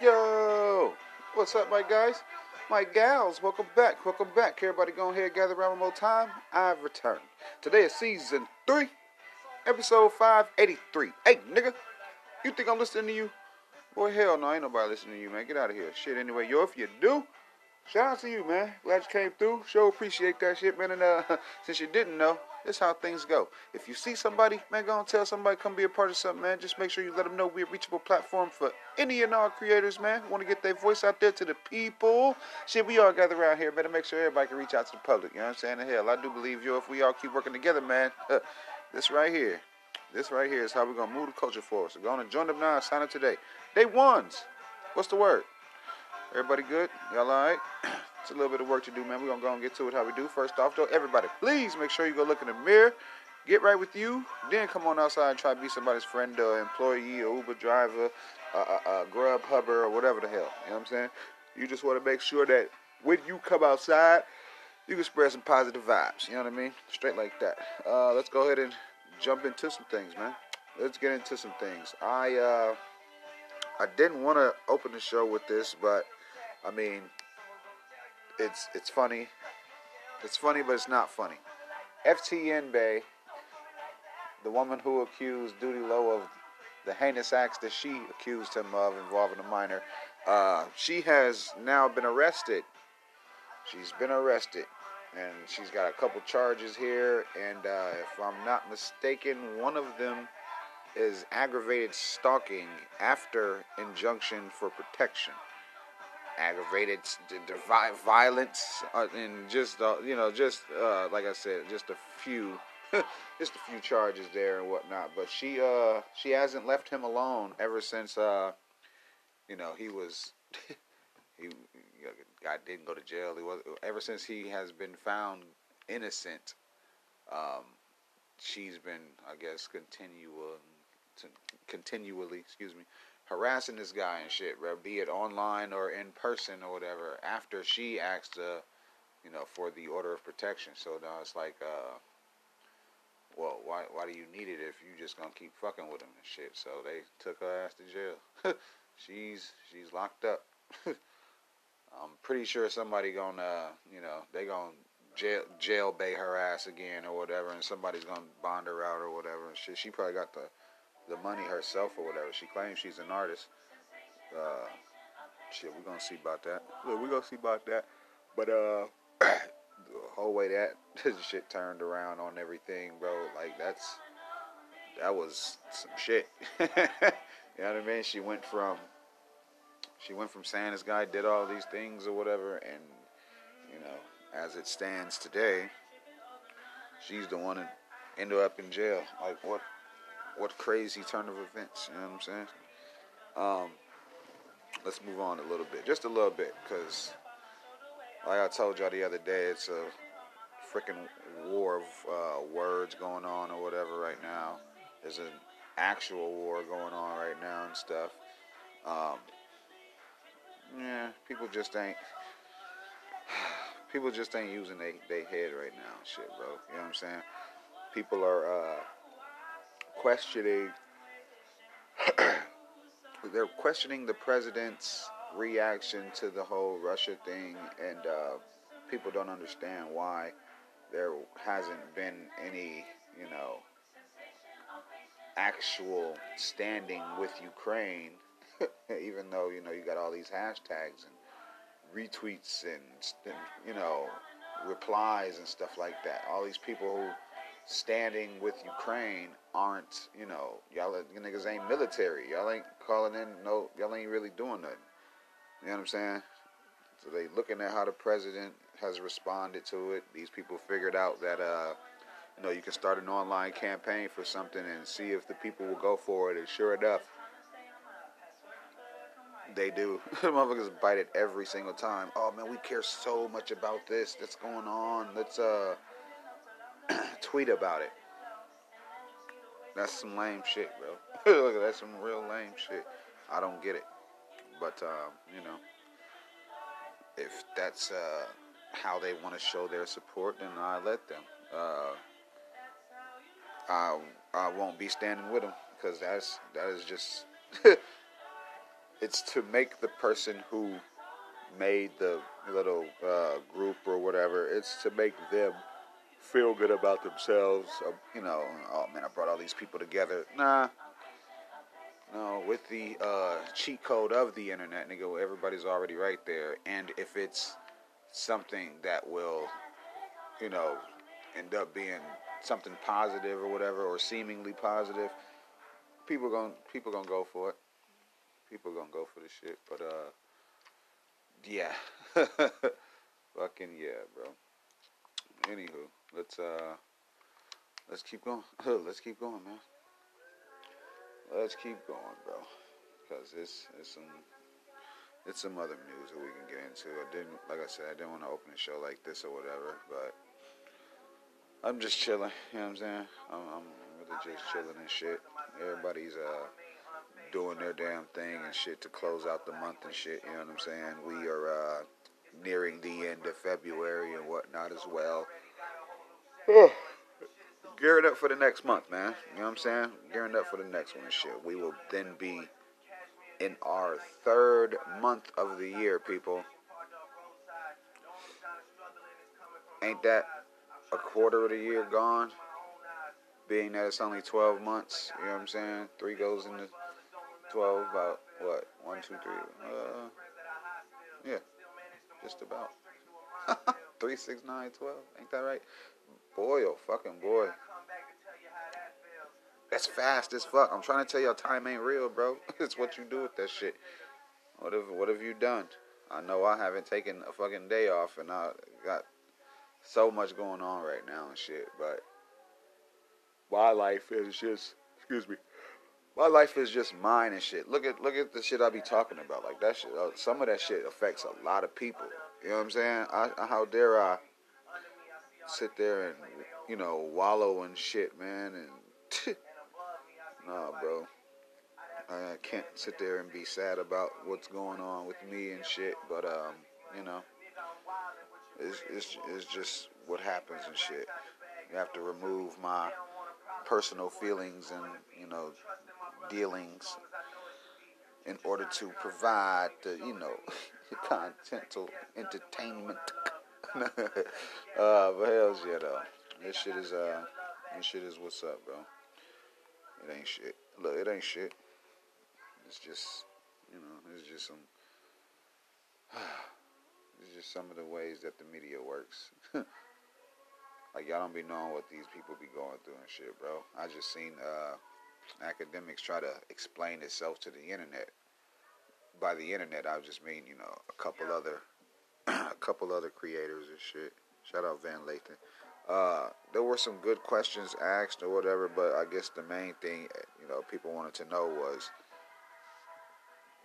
Yo, what's up, my guys? My gals, welcome back. Welcome back. Everybody go ahead, gather around one more time. I've returned. Today is season three, episode 583. Hey, nigga, you think I'm listening to you? Boy, hell no, ain't nobody listening to you, man. Get out of here. Shit, anyway, yo, if you do, shout out to you, man. Glad you came through. Sure appreciate that shit, man. And uh, since you didn't know, this how things go. If you see somebody, man, go and tell somebody come be a part of something, man. Just make sure you let them know we're a reachable platform for any and all creators, man. Want to get their voice out there to the people. Shit, we all gather around here. Better make sure everybody can reach out to the public. You know what I'm saying? And hell, I do believe, yo, if we all keep working together, man, uh, this right here, this right here is how we're gonna move the culture forward. So go on and join them now. Sign up today. Day ones. What's the word? Everybody good? Y'all all right? It's a little bit of work to do, man. We're going to go and get to it how we do. First off, though, everybody, please make sure you go look in the mirror, get right with you, then come on outside and try to be somebody's friend or employee or Uber driver, uh, uh, uh, Grub Hubber, or whatever the hell. You know what I'm saying? You just want to make sure that when you come outside, you can spread some positive vibes. You know what I mean? Straight like that. Uh, let's go ahead and jump into some things, man. Let's get into some things. I uh, I didn't want to open the show with this, but I mean, it's it's funny. It's funny, but it's not funny. FTN Bay, the woman who accused Duty Low of the heinous acts that she accused him of involving a minor, uh, she has now been arrested. She's been arrested, and she's got a couple charges here. And uh, if I'm not mistaken, one of them is aggravated stalking after injunction for protection aggravated violence uh, and just uh, you know just uh, like I said just a few just a few charges there and whatnot. But she uh she hasn't left him alone ever since uh you know he was he guy didn't go to jail. He was ever since he has been found innocent um she's been I guess continual continually excuse me harassing this guy and shit, bro, be it online or in person or whatever, after she asked, uh, you know, for the order of protection. So now it's like, uh, well, why why do you need it if you just gonna keep fucking with him and shit? So they took her ass to jail. she's she's locked up. I'm pretty sure somebody gonna, you know, they gonna jail jail bay her ass again or whatever, and somebody's gonna bond her out or whatever and shit. She probably got the the money herself or whatever. She claims she's an artist. Uh, shit, we're gonna see about that. Look, we're gonna see about that. But uh, the whole way that shit turned around on everything, bro. Like that's that was some shit. you know what I mean? She went from she went from saying this guy did all these things or whatever, and you know, as it stands today, she's the one that ended up in jail. Like what? What crazy turn of events. You know what I'm saying? Um, let's move on a little bit, just a little bit, because like I told y'all the other day, it's a freaking war of uh, words going on or whatever right now. There's an actual war going on right now and stuff. Um, yeah, people just ain't. People just ain't using their they head right now, shit, bro. You know what I'm saying? People are uh, questioning they're questioning the president's reaction to the whole Russia thing, and uh, people don't understand why there hasn't been any, you know, actual standing with Ukraine, even though you know you got all these hashtags and retweets and you know replies and stuff like that. All these people who standing with Ukraine aren't, you know, y'all you niggas ain't military. Y'all ain't calling in no y'all ain't really doing nothing. You know what I'm saying? So they looking at how the president has responded to it. These people figured out that uh you know, you can start an online campaign for something and see if the people will go for it. And sure enough, they do. motherfuckers bite it every single time. Oh man, we care so much about this that's going on. Let's uh tweet about it. That's some lame shit, bro. That's some real lame shit. I don't get it. But, um, you know, if that's uh, how they want to show their support, then I let them. Uh, I, I won't be standing with them because that's that is just it's to make the person who made the little uh, group or whatever. It's to make them feel good about themselves. Uh, you know, oh man, I brought all these people together. Nah. No, with the uh, cheat code of the internet, nigga, everybody's already right there. And if it's something that will, you know, end up being something positive or whatever, or seemingly positive, people gonna people gonna go for it. People gonna go for the shit. But uh, yeah, fucking yeah, bro. Anywho, let's uh, let's keep going. let's keep going, man. Let's keep going, bro. Cause it's it's some it's some other news that we can get into. I didn't, like I said, I didn't want to open a show like this or whatever, but I'm just chilling. You know what I'm saying? I'm, I'm really just chilling and shit. Everybody's uh doing their damn thing and shit to close out the month and shit. You know what I'm saying? We are uh, nearing the end of February and whatnot as well. Gearing up for the next month, man. You know what I'm saying? Gearing up for the next one shit. We will then be in our third month of the year, people. Ain't that a quarter of the year gone? Being that it's only 12 months, you know what I'm saying? Three goes into 12, about what? One, two, three. Uh, yeah, just about. 3, 6, 9, 12. Ain't that right? Boy, oh fucking boy. That's fast as fuck. I'm trying to tell y'all time ain't real, bro. it's what you do with that shit. What have what have you done? I know I haven't taken a fucking day off and I got so much going on right now and shit, but my life is just excuse me. My life is just mine and shit. Look at look at the shit I be talking about. Like that shit. Uh, some of that shit affects a lot of people. You know what I'm saying? I, how dare I sit there and you know wallow in shit, man? And nah, bro. I can't sit there and be sad about what's going on with me and shit. But um, you know, it's it's it's just what happens and shit. You have to remove my personal feelings and you know dealings in order to provide the you know contental entertainment. Uh, but hell's yeah though. This shit is uh, this shit is what's up, bro. It ain't shit. Look, it ain't shit. It's just, you know, it's just some. it's just some of the ways that the media works. like y'all don't be knowing what these people be going through and shit, bro. I just seen uh, Akademiks try to explain itself to the internet. By the internet, I just mean you know a couple other, a couple other creators and shit. Shout out Van Lathan. Uh, there were some good questions asked or whatever, but I guess the main thing you know people wanted to know was,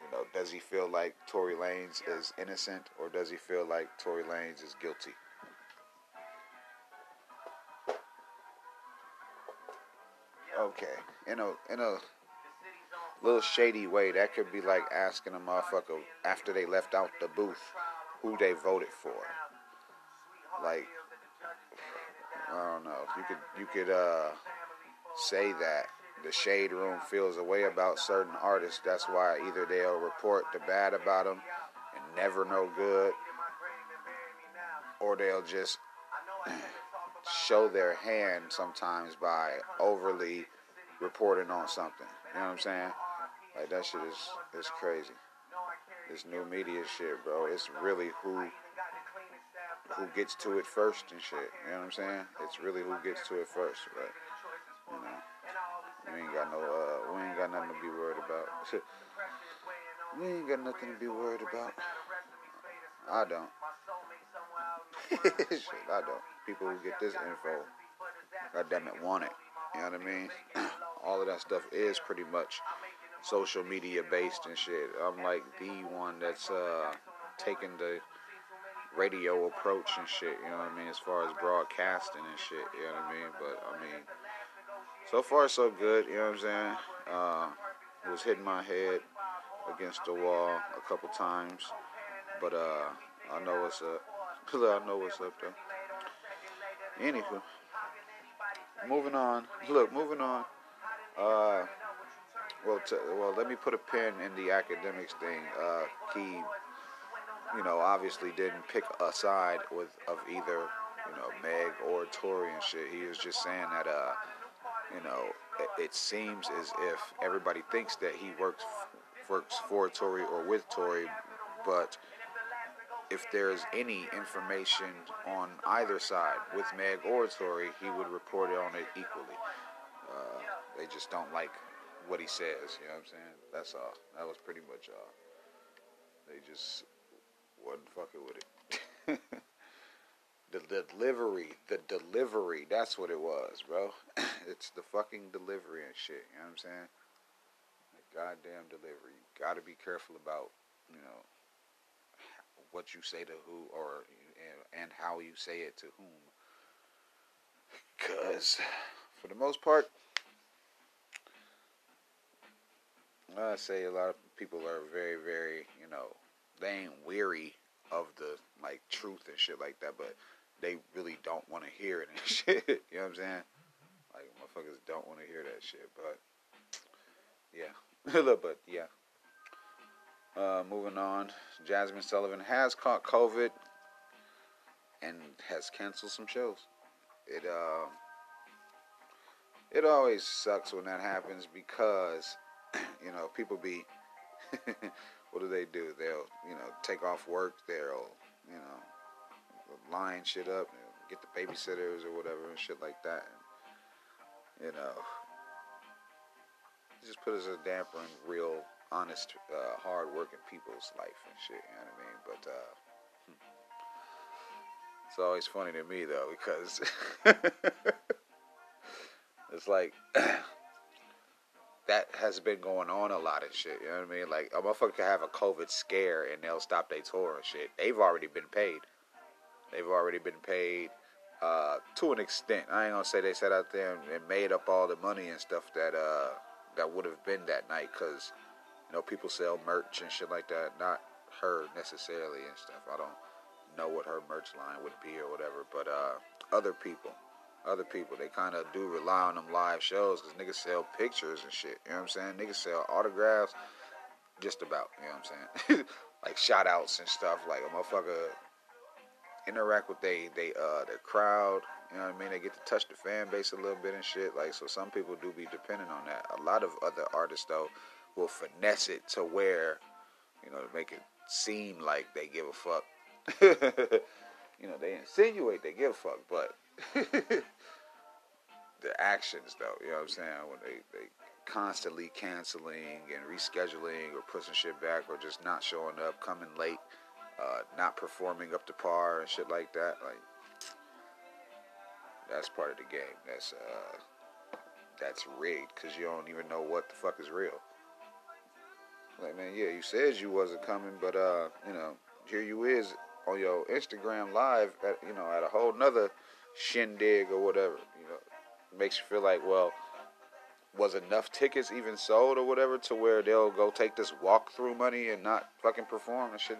you know, does he feel like Tory Lanez is innocent or does he feel like Tory Lanez is guilty? Okay, in a in a little shady way, that could be like asking a motherfucker after they left out the booth who they voted for. Like I don't know. You could you could uh, say that the shade room feels a way about certain artists. That's why either they'll report the bad about them and never know good, or they'll just show their hand sometimes by overly reporting on something. You know what I'm saying? Like that shit is is crazy. This new media shit, bro. It's really who who gets to it first and shit. You know what I'm saying? It's really who gets to it first, but you know, we ain't got no, uh, we ain't got nothing to be worried about. we ain't got nothing to be worried about. I don't. shit, I don't. People who get this info, goddamn it, want it. You know what I mean? All of that stuff is pretty much social media based and shit. I'm like the one that's uh taking the radio approach and shit, you know what I mean, as far as broadcasting and shit, you know what I mean? But I mean so far so good, you know what I'm saying? Uh was hitting my head against the wall a couple times. But uh I know what's up. I know what's up though. Anywho. Moving on. Look, moving on. Uh well, t- well, let me put a pin in the Akademiks thing. Uh, he, you know, obviously didn't pick a side with of either, you know, Meg or Tory and shit. He was just saying that, uh, you know, it, it seems as if everybody thinks that he works works for Tory or with Tory, but if there's any information on either side with Meg or Tory, he would report on it equally. Uh, they just don't like what he says. You know what I'm saying? That's all. That was pretty much all. They just wasn't fucking with it. the, delivery, the delivery. That's what it was, bro. it's the fucking delivery and shit. You know what I'm saying? The goddamn delivery. You gotta be careful about, you know, what you say to who or and how you say it to whom. Cause for the most part, I say a lot of people are very, very, you know, they ain't weary of the like truth and shit like that, but they really don't want to hear it and shit. you know what I'm saying? Like motherfuckers don't want to hear that shit, but yeah, but yeah. Uh, moving on, Jazmine Sullivan has caught COVID and has canceled some shows. It uh, it always sucks when that happens because you know, people be, what do they do? They'll, you know, take off work. They'll, you know, line shit up, get the babysitters or whatever and shit like that. And, you know, just put us a damper in real, honest, uh, hard-working people's life and shit. You know what I mean? But uh, hmm. it's always funny to me though because it's like. that has been going on a lot of shit. You know what I mean? Like a motherfucker could have a COVID scare and they'll stop their tour and shit. They've already been paid. They've already been paid uh, to an extent. I ain't gonna say they sat out there and, made up all the money and stuff that uh, that would have been that night because you know people sell merch and shit like that. Not her necessarily and stuff. I don't know what her merch line would be or whatever, but uh, other people other people. They kind of do rely on them live shows because niggas sell pictures and shit. You know what I'm saying? Niggas sell autographs, just about. You know what I'm saying? like shout outs and stuff. Like a motherfucker interact with they they uh their crowd. You know what I mean? They get to touch the fan base a little bit and shit. Like so, some people do be dependent on that. A lot of other artists though will finesse it to where you know to make it seem like they give a fuck. you know, they insinuate they give a fuck, but the actions, though, you know what I'm saying? When they, they constantly canceling and rescheduling or pushing shit back or just not showing up, coming late, uh, not performing up to par and shit like that. Like, that's part of the game. That's, uh, that's rigged because you don't even know what the fuck is real. Like, man, yeah, you said you wasn't coming, but, uh, you know, here you is on your Instagram live at, you know, at a whole nother shindig or whatever. You know, makes you feel like, well, was enough tickets even sold or whatever to where they'll go take this walkthrough money and not fucking perform and shit.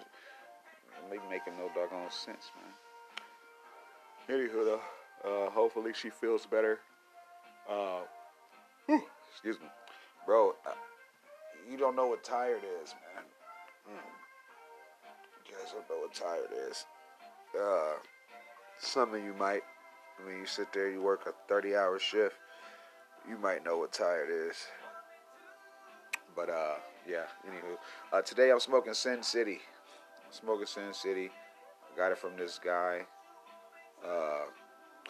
Maybe making no doggone sense, man. Anywho, though, uh, hopefully she feels better. Uh, whew, excuse me, bro. Uh, you don't know what tired is, man. Mm. You guys don't know what tired is. Uh, some of you might. I mean, you sit there, you work a 30 hour shift, you might know what tired is. But, uh, yeah, anywho. Uh, today I'm smoking Sin City. I'm smoking Sin City. I got it from this guy, uh,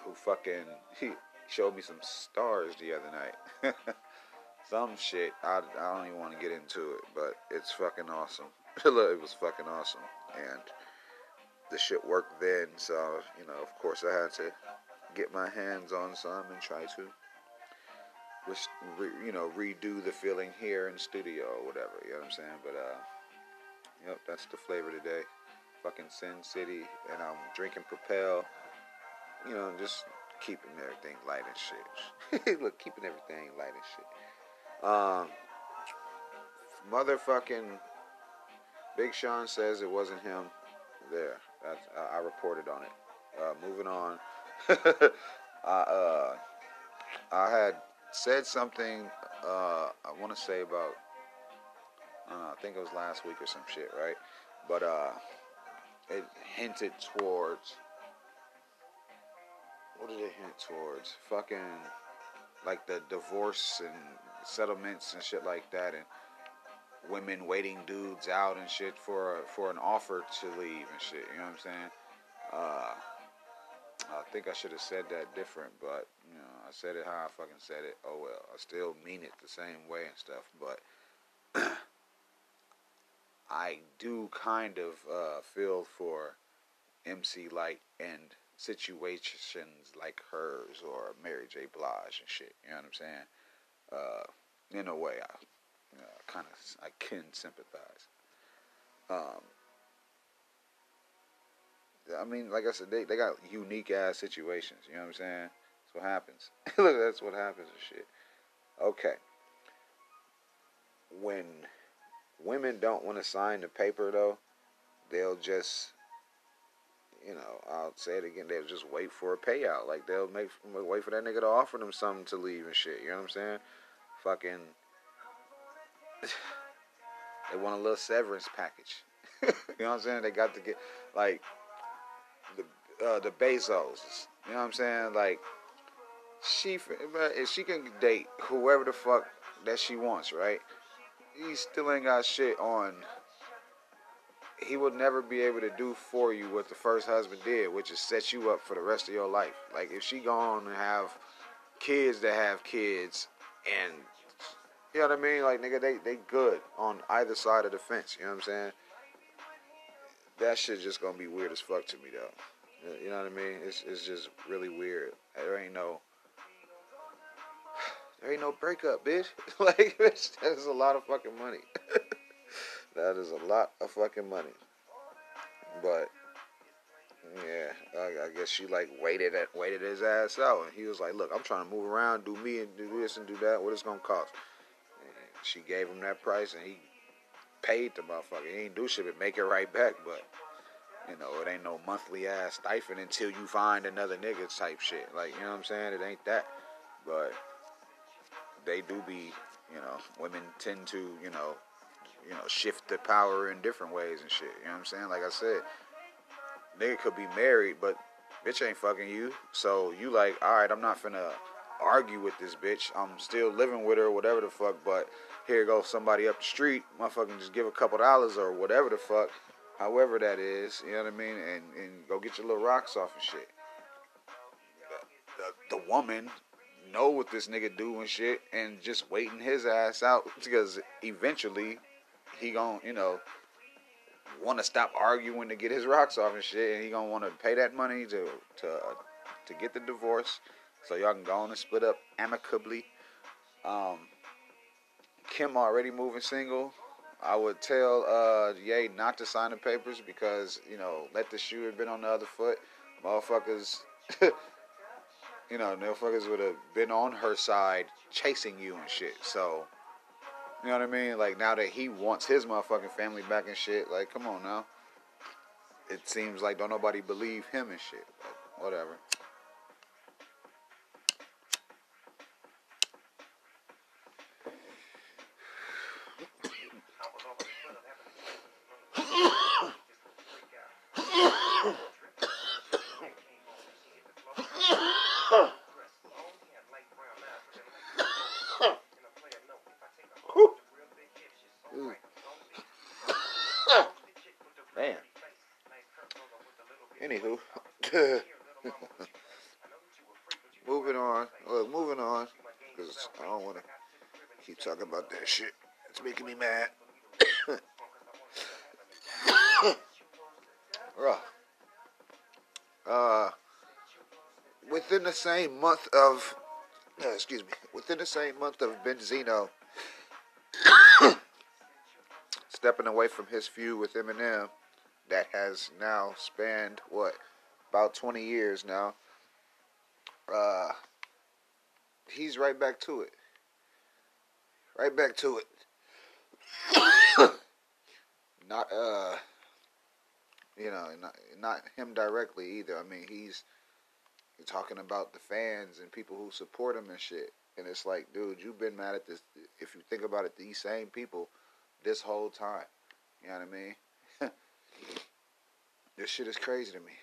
who fucking, he showed me some stars the other night. some shit. I, I don't even want to get into it, but it's fucking awesome. it was fucking awesome. And the shit worked then, so, you know, of course I had to get my hands on some and try to, you know, redo the feeling here in studio or whatever. You know what I'm saying? But uh, yep, that's the flavor today. Fucking Sin City, and I'm drinking Propel. You know, just keeping everything light and shit. Look, keeping everything light and shit. Um, motherfucking Big Sean says it wasn't him. There, That's, uh, I reported on it. Uh, moving on. I uh, I had said something uh, I want to say about, uh, I think it was last week or some shit, right? But uh, it hinted towards, what did it hint towards? Fucking, like the divorce and settlements and shit like that, and women waiting dudes out and shit for for an offer to leave and shit. You know what I'm saying? Uh, I think I should have said that different, but you know, I said it how I fucking said it. Oh well, I still mean it the same way and stuff, but I do kind of uh, feel for MC Lyte and situations like hers or Mary J. Blige and shit. You know what I'm saying? Uh, in a way, I know, kind of I can sympathize. Um, I mean, like I said, they, they got unique ass situations. You know what I'm saying? That's what happens. Look, that's what happens and shit. Okay. When women don't want to sign the paper, though, they'll just, you know, I'll say it again. They'll just wait for a payout. Like they'll make wait for that nigga to offer them something to leave and shit. You know what I'm saying? Fucking. they want a little severance package. you know what I'm saying? They got to get like uh, the Bezos. You know what I'm saying? Like she, if she can date whoever the fuck that she wants, right? He still ain't got shit on. He will never be able to do for you what the first husband did, which is set you up for the rest of your life. Like if she gone and have kids that have kids, and you know what I mean? Like nigga, they they good on either side of the fence. You know what I'm saying? That shit just gonna be weird as fuck to me though. Uh, you know what I mean? It's it's just really weird. There ain't no there ain't no breakup, bitch. like bitch, that is a lot of fucking money. that is a lot of fucking money. But yeah, I, I, guess she like waited at waited his ass out, and he was like, "Look, I'm trying to move around, do me and do this and do that. What it's gonna cost?" And she gave him that price, and he paid the motherfucker. He ain't do shit but make it right back, but you know, it ain't no monthly ass stipend until you find another nigga type shit. Like, you know what I'm saying? It ain't that. But they do be, you know, women tend to, you know, you know, shift the power in different ways and shit. You know what I'm saying? Like I said, nigga could be married, but bitch ain't fucking you. So you like, all right, I'm not finna argue with this bitch. I'm still living with her, whatever the fuck. But here goes somebody up the street, motherfucking just give a couple dollars or whatever the fuck, however that is. You know what I mean? And and go get your little rocks off and shit. The, the, the woman know what this nigga do and shit, and just waiting his ass out because eventually he gon' you know want to stop arguing to get his rocks off and shit, and he gonna want to pay that money to to to get the divorce, so y'all can go on and split up amicably. Um, Kim already moving single. I would tell uh, Ye not to sign the papers because you know let the shoe have been on the other foot. Motherfuckers you know, motherfuckers would have been on her side chasing you and shit. So, you know what I mean? Like now that he wants his motherfucking family back and shit, like come on now. It seems like don't nobody believe him and shit. But whatever. About that shit. It's making me mad. uh, within the same month of, uh, excuse me, within the same month of Benzino stepping away from his feud with Eminem, that has now spanned what about 20 years now. Uh, he's right back to it right back to it. not uh you know, not not him directly either. I mean, he's talking about the fans and people who support him and shit. and it's like, dude, you've been mad at this. If you think about it, these same people, this whole time. You know what I mean? this shit is crazy to me.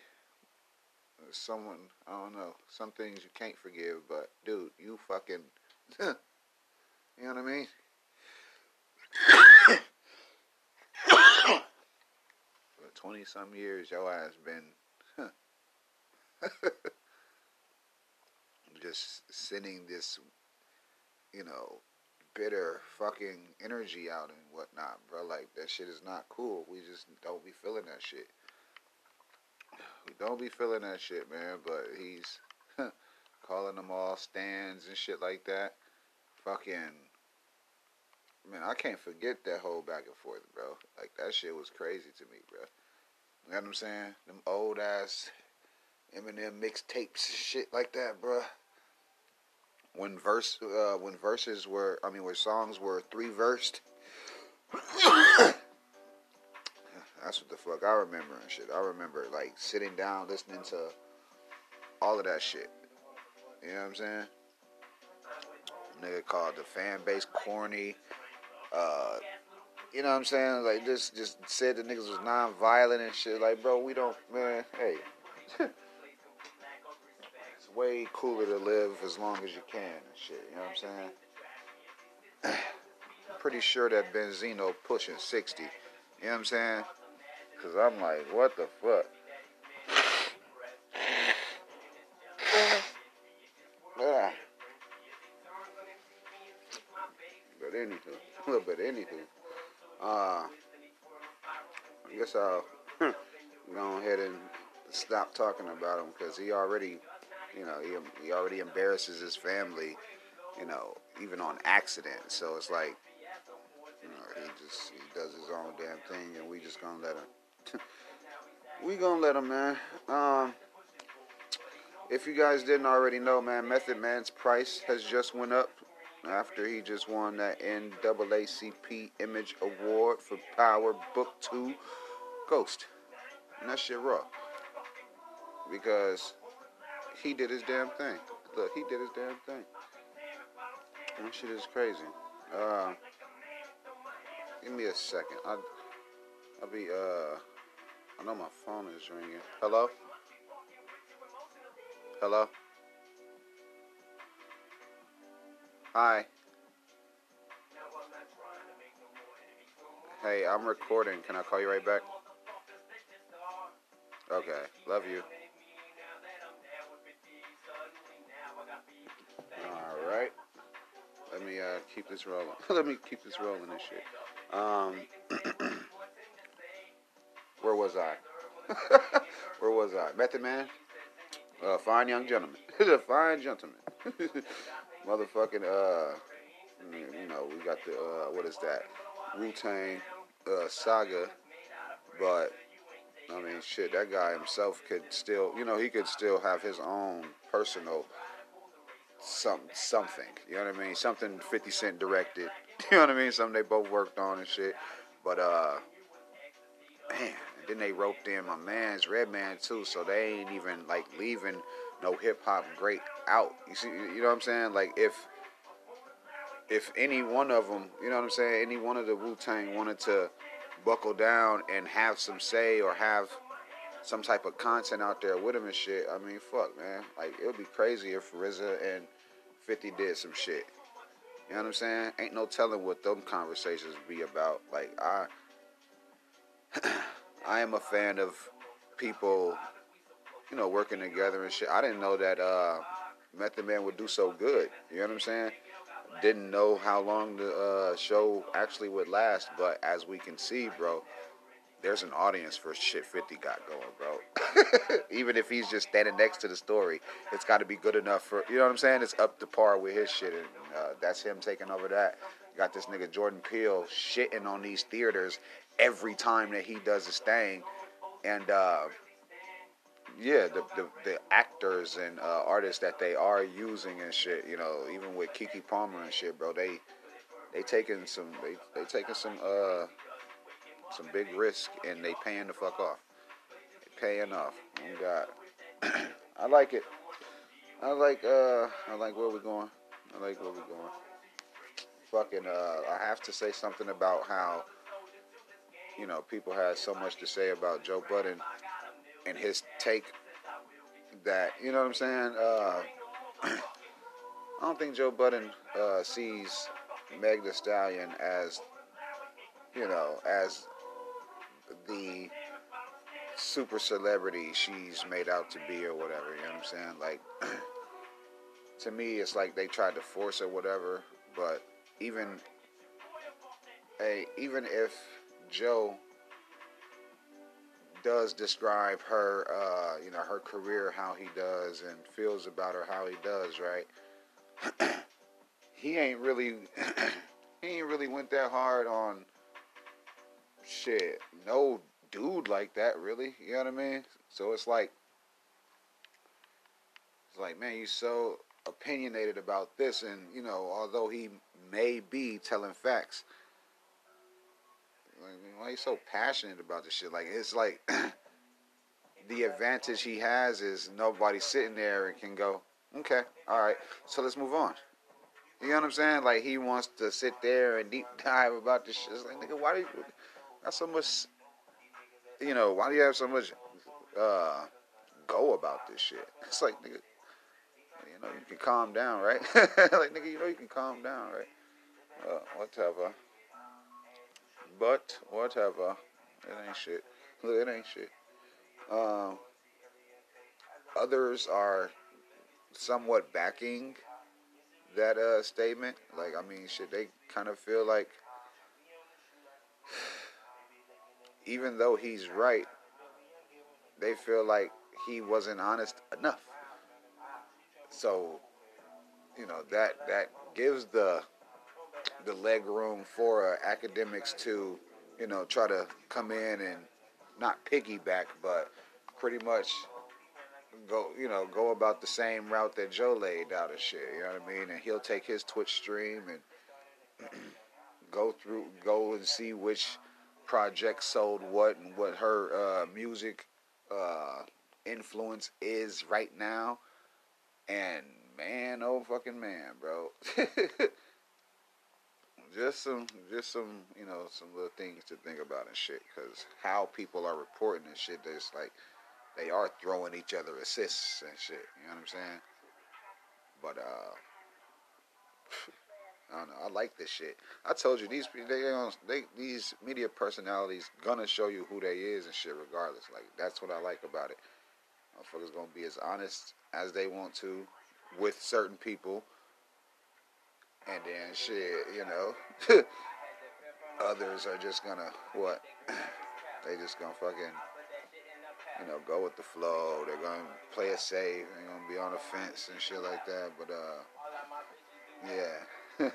Someone, I don't know, some things you can't forgive, but dude, you fucking, you know what I mean? For 20 some years, your ass has been just sending this, you know, bitter fucking energy out and whatnot, bro. Like, that shit is not cool. We just don't be feeling that shit. We don't be feeling that shit, man, but he's calling them all stans and shit like that. Fucking man, I can't forget that whole back and forth, bro. Like that shit was crazy to me, bro. You know what I'm saying? Them old ass Eminem mixtapes, shit like that, bro. When verse, uh, when verses were, I mean, when songs were three versed. That's what the fuck I remember and shit. I remember like sitting down listening to all of that shit. You know what I'm saying? Nigga called the fan base corny. Uh, you know what I'm saying? Like just just said the niggas was non-violent and shit. Like, bro, we don't man, hey. it's way cooler to live as long as you can and shit, you know what I'm saying? Pretty sure that Benzino pushing 60. You know what I'm saying? Cause I'm like, what the fuck? Anywho, but anything. uh, I guess I'll go ahead and stop talking about him because he already, you know, he, he already embarrasses his family, you know, even on accident. So it's like, you know, he just he does his own damn thing, and we just gonna let him we gonna let him, man. Um, if you guys didn't already know, man, Method Man's price has just went up after he just won that NAACP Image Award for Power Book Two Ghost, and that shit raw because he did his damn thing. Look, he did his damn thing. That shit is crazy. Uh, give me a second. I'll, I'll be uh. I know my phone is ringing. Hello? Hello? Hi. Hey, I'm recording. Can I call you right back? Okay. Love you. Alright. Let me uh, keep this rolling. Let me keep this rolling and shit. Um. Where was I? Where was I? Method Man? Uh, fine young gentleman. a fine gentleman. Motherfucking, uh, you know, we got the, uh, what is that? Wu Tang uh, saga. But, I mean, shit, that guy himself could still, you know, he could still have his own personal some, something. You know what I mean? Something 50 Cent directed. You know what I mean? Something they both worked on and shit. But, uh, man, then they roped in my man's Redman too, so they ain't even like leaving no hip hop great out. You see, you know what I'm saying? Like if if any one of them, you know what I'm saying, any one of the Wu Tang wanted to buckle down and have some say or have some type of content out there with him and shit, I mean, fuck, man. Like it would be crazy if RZA and 50 did some shit. You know what I'm saying? Ain't no telling what them conversations be about. Like I I am a fan of people, you know, working together and shit. I didn't know that uh, Method Man would do so good. You know what I'm saying? Didn't know how long the uh, show actually would last, but as we can see, bro, there's an audience for shit 50 got going, bro. Even if he's just standing next to the story, it's got to be good enough for, you know what I'm saying? It's up to par with his shit, and uh, that's him taking over that. Got this nigga Jordan Peele shitting on these theaters every time that he does his thing, and uh, yeah, the, the, the actors and uh, artists that they are using and shit, you know, even with Keke Palmer and shit, bro, they they taking some they they taking some uh some big risk and they paying the fuck off. They paying off. Oh God, I like it. I like uh I like where we're going. I like where we're going. Fucking, uh, I have to say something about how, you know, people had so much to say about Joe Budden and his take that, you know what I'm saying? Uh, I don't think Joe Budden uh, sees Meg Thee Stallion as, you know, as the super celebrity she's made out to be or whatever. You know what I'm saying? Like, to me, it's like they tried to force or whatever. But even, hey, even if Joe does describe her, uh, you know, her career, how he does, and feels about her, how he does, right? he ain't really, he ain't really went that hard on shit. No dude like that, really. You know what I mean? So it's like, it's like, man, you so opinionated about this, and you know, although he may be telling facts, like, why are you so passionate about this shit? Like, it's like the advantage he has is nobody sitting there and can go, okay, all right, so let's move on. You know what I'm saying? Like he wants to sit there and deep dive about this shit. It's like, nigga, why do you got so much? You know, why do you have so much uh, go about this shit? It's like, nigga, you know, you can calm down, right? like, nigga, you know, you can calm down, right? Uh, whatever. But whatever, it ain't shit. It ain't shit. Um, others are somewhat backing that uh, statement. Like, I mean, shit, they kind of feel like, even though he's right, they feel like he wasn't honest enough. So, you know, that that gives the the leg room for uh, Akademiks to, you know, try to come in and not piggyback, but pretty much go, you know, go about the same route that Joe laid out and shit. You know what I mean? And he'll take his Twitch stream and go through, go and see which project sold what and what her uh, music uh, influence is right now. And man, oh fucking man, bro. just some, just some, you know, some little things to think about and shit. Cause how people are reporting and shit, it's like they are throwing each other assists and shit. You know what I'm saying? But uh, I don't know. I like this shit. I told you these they, they these media personalities gonna show you who they is and shit regardless. Like that's what I like about it. Motherfuckers gonna be as honest as they want to with certain people and then shit, you know, others are just gonna what? they just gonna fucking, you know, go with the flow. They're gonna play it safe. They're gonna be on the fence and shit like that. But uh, yeah,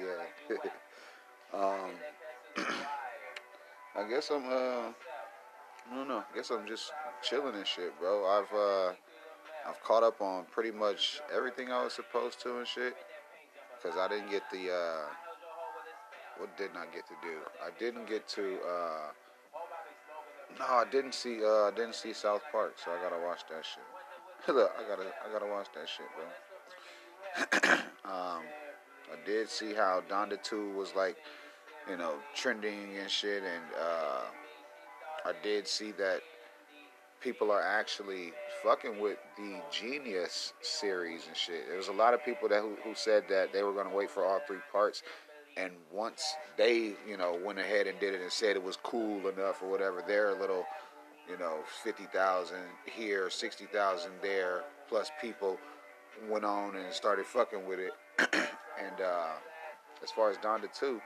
yeah. um, I guess I'm uh, I don't know. I guess I'm just chilling and shit, bro. I've uh, I've caught up on pretty much everything I was supposed to and shit because I didn't get the. Uh, what didn't I get to do? I didn't get to. Uh, no, I didn't see. Uh, I didn't see South Park, so I gotta watch that shit. Look, I gotta. I gotta watch that shit, bro. um, I did see how Donda Two was like, you know, trending and shit, and uh, I did see that people are actually fucking with the jeen-yuhs series and shit. There was a lot of people that who, who said that they were going to wait for all three parts, and once they, you know, went ahead and did it and said it was cool enough or whatever, their little, you know, fifty thousand here, sixty thousand there, plus people went on and started fucking with it. and uh, as far as Donda two.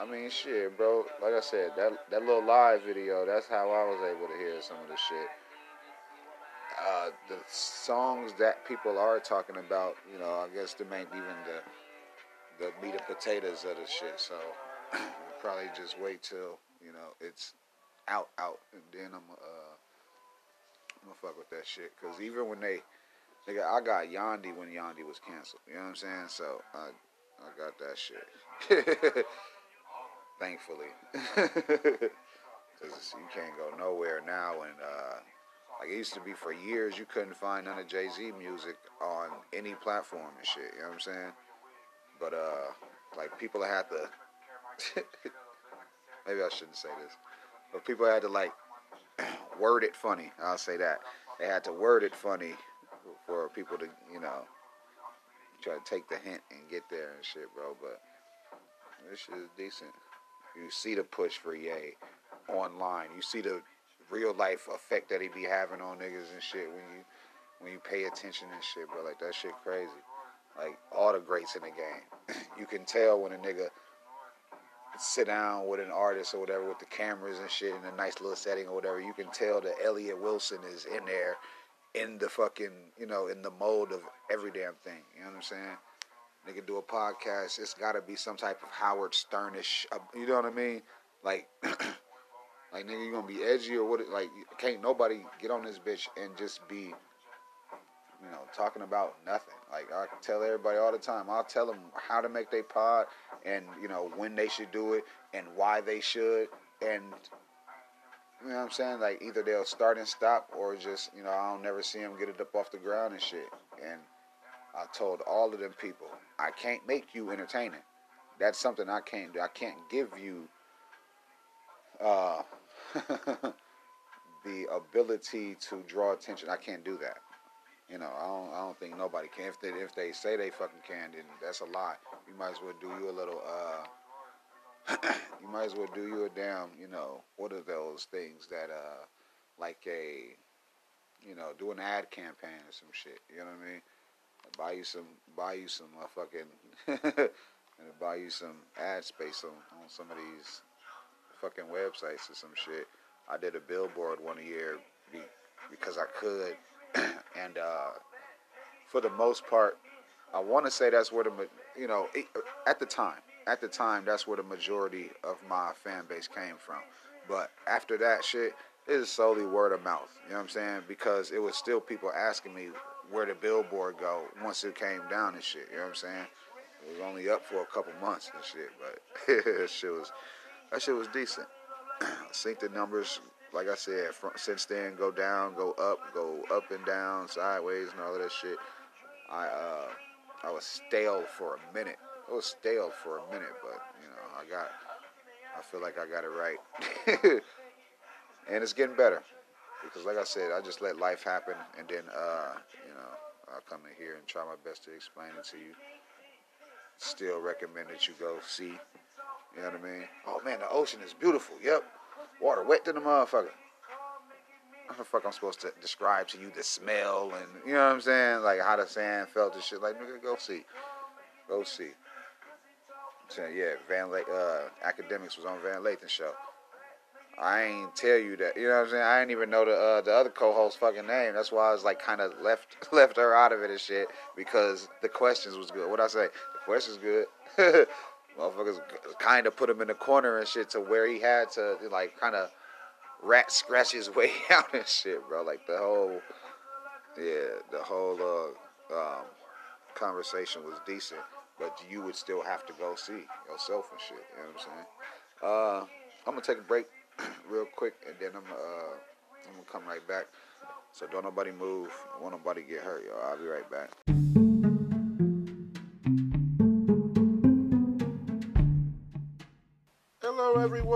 I mean, shit, bro. Like I said, that that little live video, that's how I was able to hear some of the shit uh, the songs that people are talking about, you know, I guess the main even the the meat and potatoes of the shit. So we'll probably just wait till you know it's out, out, and then I'm uh I'm gonna fuck with that shit. Cause even when they, nigga, I got Yandhi when Yandhi was canceled. You know what I'm saying? So I I got that shit. Thankfully, because you can't go nowhere now and. uh like it used to be for years, you couldn't find none of Jay Z music on any platform and shit. You know what I'm saying? but uh, like people had to. maybe I shouldn't say this, but people had to like word it funny. I'll say that they had to word it funny for people to, you know, try to take the hint and get there and shit, bro. But this shit is decent. You see the push for Ye online. You see the real life effect that he be having on niggas and shit when you when you pay attention and shit, bro. Like that shit crazy. Like all the greats in the game. you can tell when a nigga sit down with an artist or whatever with the cameras and shit in a nice little setting or whatever. You can tell that Elliott Wilson is in there in the fucking, you know, in the mold of every damn thing. You know what I'm saying? Nigga do a podcast, it's got to be some type of Howard Sternish. Uh, you know what I mean? Like, like nigga, you gonna be edgy or what? Like, can't nobody get on this bitch and just be, you know, talking about nothing. Like I tell everybody all the time. I'll tell them how to make their pod and you know when they should do it and why they should and you know what I'm saying? Like either they'll start and stop, or just you know I don't never see them get it up off the ground and shit. And I told all of them people, I can't make you entertaining. That's something I can't do. I can't give you uh, the ability to draw attention. I can't do that. You know, I don't. I don't think nobody can. If they if they say they fucking can, then that's a lie. You might as well do you a little. uh you might as well do you a damn, you know, what are those things that, uh, like a, you know, do an ad campaign or some shit. You know what I mean? Buy you some, buy you some uh, fucking, and buy you some ad space on, on some of these fucking websites or some shit. I did a billboard one year because I could, and uh, for the most part, I want to say that's where the, you know, at the time, at the time, that's where the majority of my fan base came from. But after that shit, it is solely word of mouth. You know what I'm saying? Because it was still people asking me where the billboard go once it came down and shit. You know what I'm saying? It was only up for a couple months and shit, but shit was that shit was decent. Sync the numbers, like I said, from, since then go down, go up, go up and down, sideways, and all of that shit. I uh, I was stale for a minute it was stale for a minute, but you know, I got, I feel like I got it right, and it's getting better because, like I said, I just let life happen, and then, uh, you know, I'll come in here and try my best to explain it to you. Still recommend that you go see. You know what I mean? Oh man, the ocean is beautiful. Yep, water wet to the motherfucker. How the fuck I'm supposed to describe to you the smell and you know what I'm saying? Like how the sand felt and shit. Like nigga, go see, go see I'm saying, yeah, Van Le- uh, Akademiks was on Van Lathan show. I ain't tell you that. You know what I'm saying? I didn't even know the uh, the other co-host fucking name. That's why I was like kind of left left her out of it and shit because the questions was good. What I say? The questions good. Motherfuckers kind of put him in the corner and shit to where he had to like kind of rat scratch his way out and shit, bro. Like the whole yeah, the whole uh, um, conversation was decent but you would still have to go see yourself and shit. You know what I'm saying? Uh, I'm gonna take a break real quick, and then I'm uh, I'm gonna come right back. So don't nobody move. Don't nobody get hurt, y'all. I'll be right back.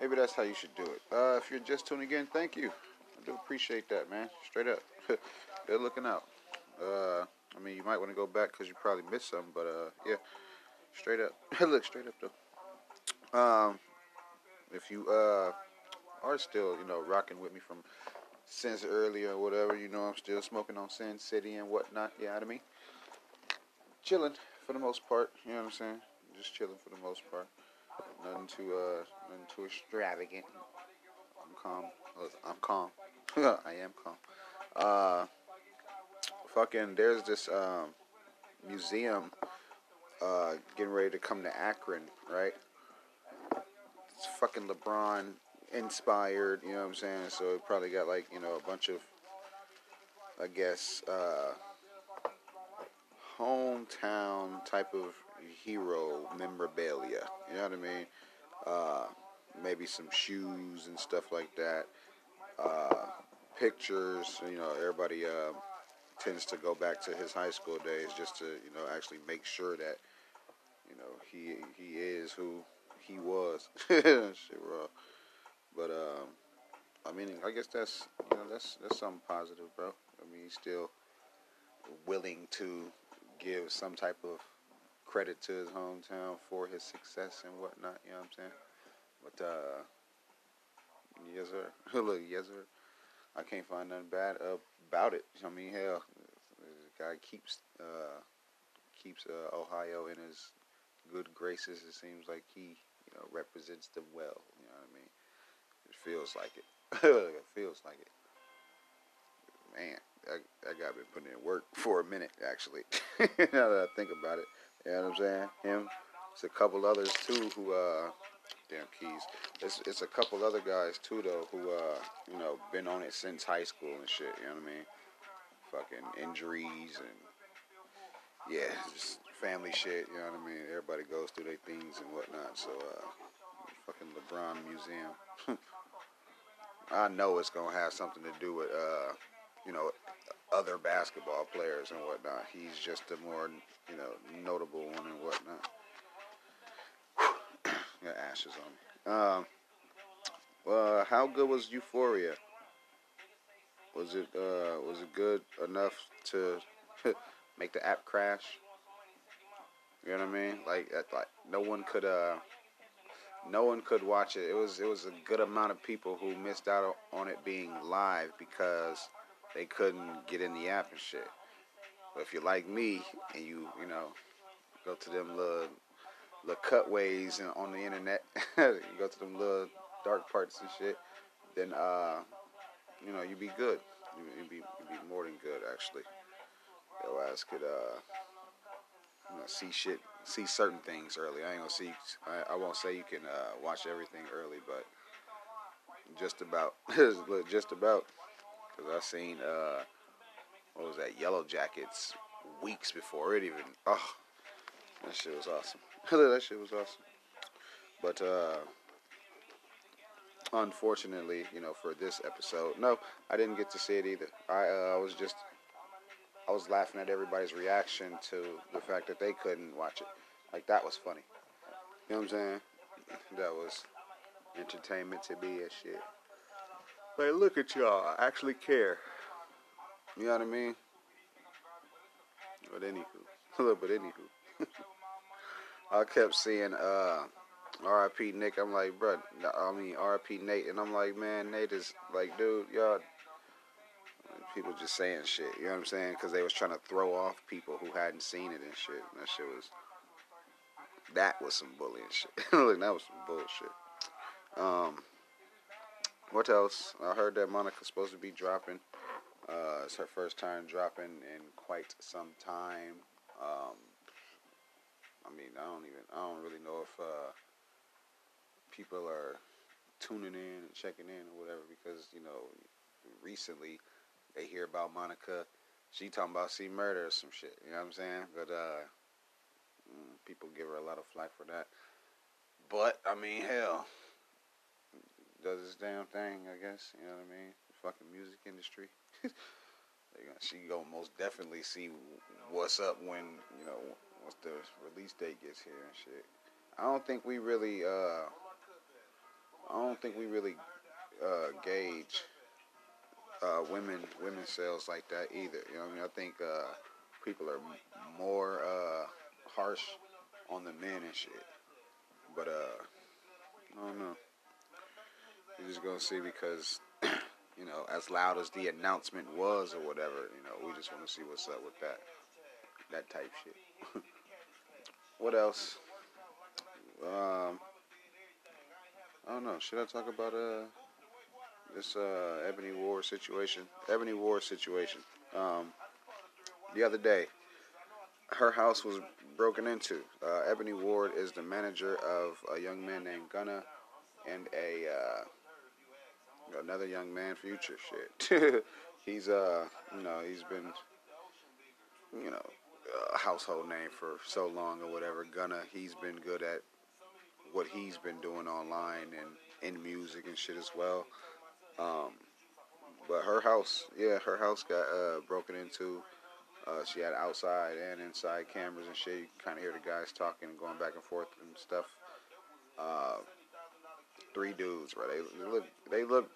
Maybe that's how you should do it. Uh, if you're just tuning in, thank you. I do appreciate that, man. Straight up. Good looking out. Uh, I mean, you might want to go back because you probably missed some, but uh, yeah, straight up. Look, straight up though. Um, if you uh are still, you know, rocking with me from since earlier or whatever, you know, I'm still smoking on Sin City and whatnot. You know what I mean? Chilling for the most part. You know what I'm saying? Just chilling for the most part. Nothing too uh, nothing too extravagant. I'm calm. I'm calm. I am calm. Uh, fucking. There's this um, museum uh, getting ready to come to Akron, right? it's fucking LeBron inspired. You know what I'm saying? So it probably got like you know a bunch of, I guess, uh, hometown type of hero memorabilia. You know what I mean? Uh, maybe some shoes and stuff like that. Uh, pictures. You know, everybody uh, tends to go back to his high school days just to you know actually make sure that you know he he is who he was. Shit raw. But um, I mean, I guess that's you know that's that's something positive, bro. I mean, he's still willing to give some type of credit to his hometown for his success and whatnot. You know what I'm saying? But uh, yes sir, look, yes sir. I can't find nothing bad about it. I mean, hell, the guy keeps uh, keeps uh, Ohio in his good graces. It seems like he, you know, represents them well. You know what I mean? It feels like it. it feels like it. Man, that, that guy been putting in work for a minute, actually. now that I think about it, you know what I'm saying? Him. It's a couple others too who, uh, damn keys. It's it's a couple other guys too though who, uh, you know, been on it since high school and shit. You know what I mean? Fucking injuries and yeah, just family shit. You know what I mean? Everybody goes through their things and whatnot. So, uh, fucking LeBron Museum. I know it's gonna have something to do with, uh, you know, other basketball players and whatnot. He's just a more, you know, notable one and whatnot. Got ashes on me. Um, well, how good was Euphoria? Was it uh, was it good enough to make the app crash? You know what I mean? Like, like no one could uh, no one could watch it. It was it was a good amount of people who missed out on it being live because they couldn't get in the app and shit. But if you're like me and you you know go to them little little cutways and on the internet, you go to them little dark parts and shit, then uh, you know you'd be good. You'd be you'd be more than good actually. Your ass could uh, you know, see shit, see certain things early. I ain't gonna see. I, I won't say you can uh, watch everything early, but just about, just about. Cause I seen uh, what was that Yellowjackets weeks before it even. Oh, that shit was awesome. that shit was awesome. But uh, unfortunately, you know, for this episode, no, I didn't get to see it either. I uh, was just I was laughing at everybody's reaction to the fact that they couldn't watch it. Like that was funny. You know what I'm saying? That was entertainment to be a shit. Like look at y'all, I actually care. You know what I mean? But anywho, but anywho, I kept seeing uh, R.I.P. Nick. I'm like, bro, I mean R.I.P. Nate, and I'm like, man, Nate is like, dude, y'all people just saying shit. You know what I'm saying? Because they was trying to throw off people who hadn't seen it and shit. And that shit was that was some bullying shit. that was some bullshit. Um, what else? I heard that Monica's supposed to be dropping. Uh, it's her first time dropping in quite some time. Um, I mean, I don't even, I don't really know if uh, people are tuning in and checking in or whatever because you know, recently they hear about Monica. She talking about C murder or some shit. You know what I'm saying? But uh, mm, people give her a lot of flack for that. But I mean, hell, does this damn thing. I guess you know what I mean. The fucking music industry. she gonna most definitely see what's up when you know once the release date gets here and shit. I don't think we really. uh I don't think we really uh, gauge uh, women women sales like that either. You know, what I mean, I think uh, people are more uh, harsh on the men and shit. But uh, I don't know. We're just gonna see because you know, as loud as the announcement was or whatever, you know, we just want to see what's up with that that type shit. what else? Um, I don't know. Should I talk about uh? this uh, Ebony Ward situation. Ebony Ward situation. Um, the other day, her house was broken into. Uh, Ebony Ward is the manager of a young man named Gunna. and a uh, another young man, Future. Shit, he's uh, you know, he's been, you know, a household name for so long or whatever. Gunna, he's been good at what he's been doing online and in music and shit as well. Um, but her house, yeah, her house got uh, broken into. Uh, she had outside and inside cameras and shit. You kind of hear the guys talking and going back and forth and stuff. Uh, three dudes, right? They, look, they look,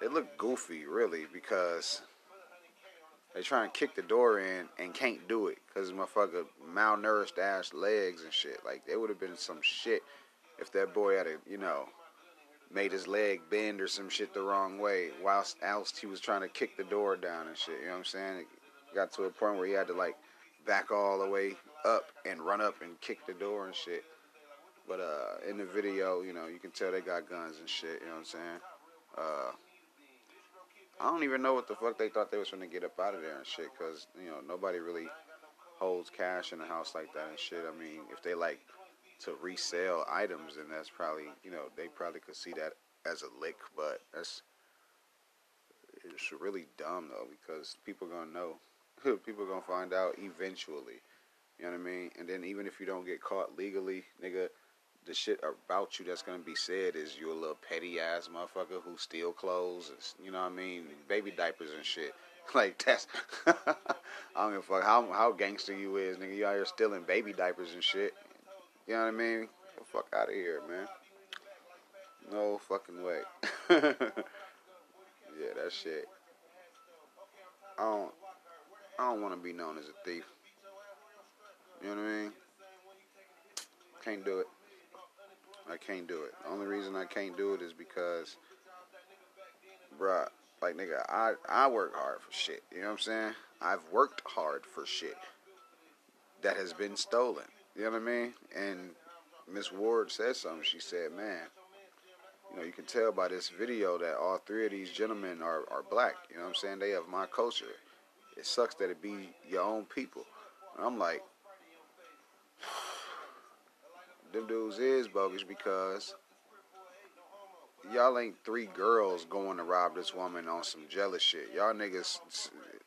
they look goofy, really, because they try and kick the door in and can't do it because motherfucker malnourished ass legs and shit. Like, there would have been some shit if that boy had a, you know, made his leg bend or some shit the wrong way whilst else he was trying to kick the door down and shit. You know what I'm saying? It got to a point where he had to like back all the way up and run up and kick the door and shit. But uh, in the video, you know, you can tell they got guns and shit. You know what I'm saying? Uh, I don't even know what the fuck they thought they was gonna get up out of there and shit, cause you know nobody really holds cash in a house like that and shit. I mean, if they like to resell items, then that's probably you know they probably could see that as a lick, but that's it's really dumb though because people gonna know, people gonna find out eventually. You know what I mean? And then even if you don't get caught legally, nigga, the shit about you that's gonna be said is you a little petty ass motherfucker who steal clothes, you know what I mean, baby diapers and shit. Like that's, I don't give a fuck how how gangster you is, nigga. You out here stealing baby diapers and shit. You know what I mean? Get the fuck out of here, man. No fucking way. yeah, that shit. I don't. I don't want to be known as a thief. You know what I mean? Can't do it. I can't do it. The only reason I can't do it is because, bruh, like nigga, I I work hard for shit. You know what I'm saying? I've worked hard for shit that has been stolen. You know what I mean? And Miss Ward said something. She said, "Man, you know, you can tell by this video that all three of these gentlemen are are black. You know what I'm saying? They have my culture. It sucks that it be your own people." And I'm like, them dudes is bogus because y'all ain't three girls going to rob this woman on some jealous shit. Y'all niggas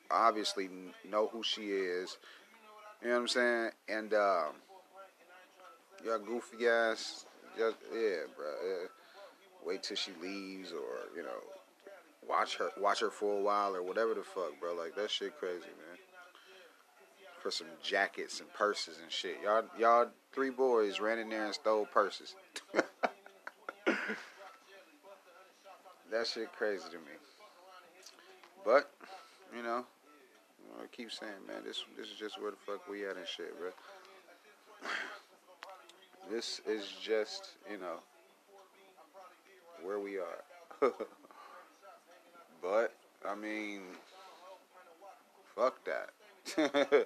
obviously know who she is. You know what I'm saying? And uh, y'all goofy ass, just yeah, bro. Yeah. Wait till she leaves, or you know, watch her, watch her for a while, or whatever the fuck, bro. Like that shit crazy, man. For some jackets and purses and shit. Y'all, y'all three boys ran in there and stole purses. that shit crazy to me. But, you know, I keep saying, man, this this is just where the fuck we at and shit, bro. This is just, you know, where we are. but, I mean, fuck that.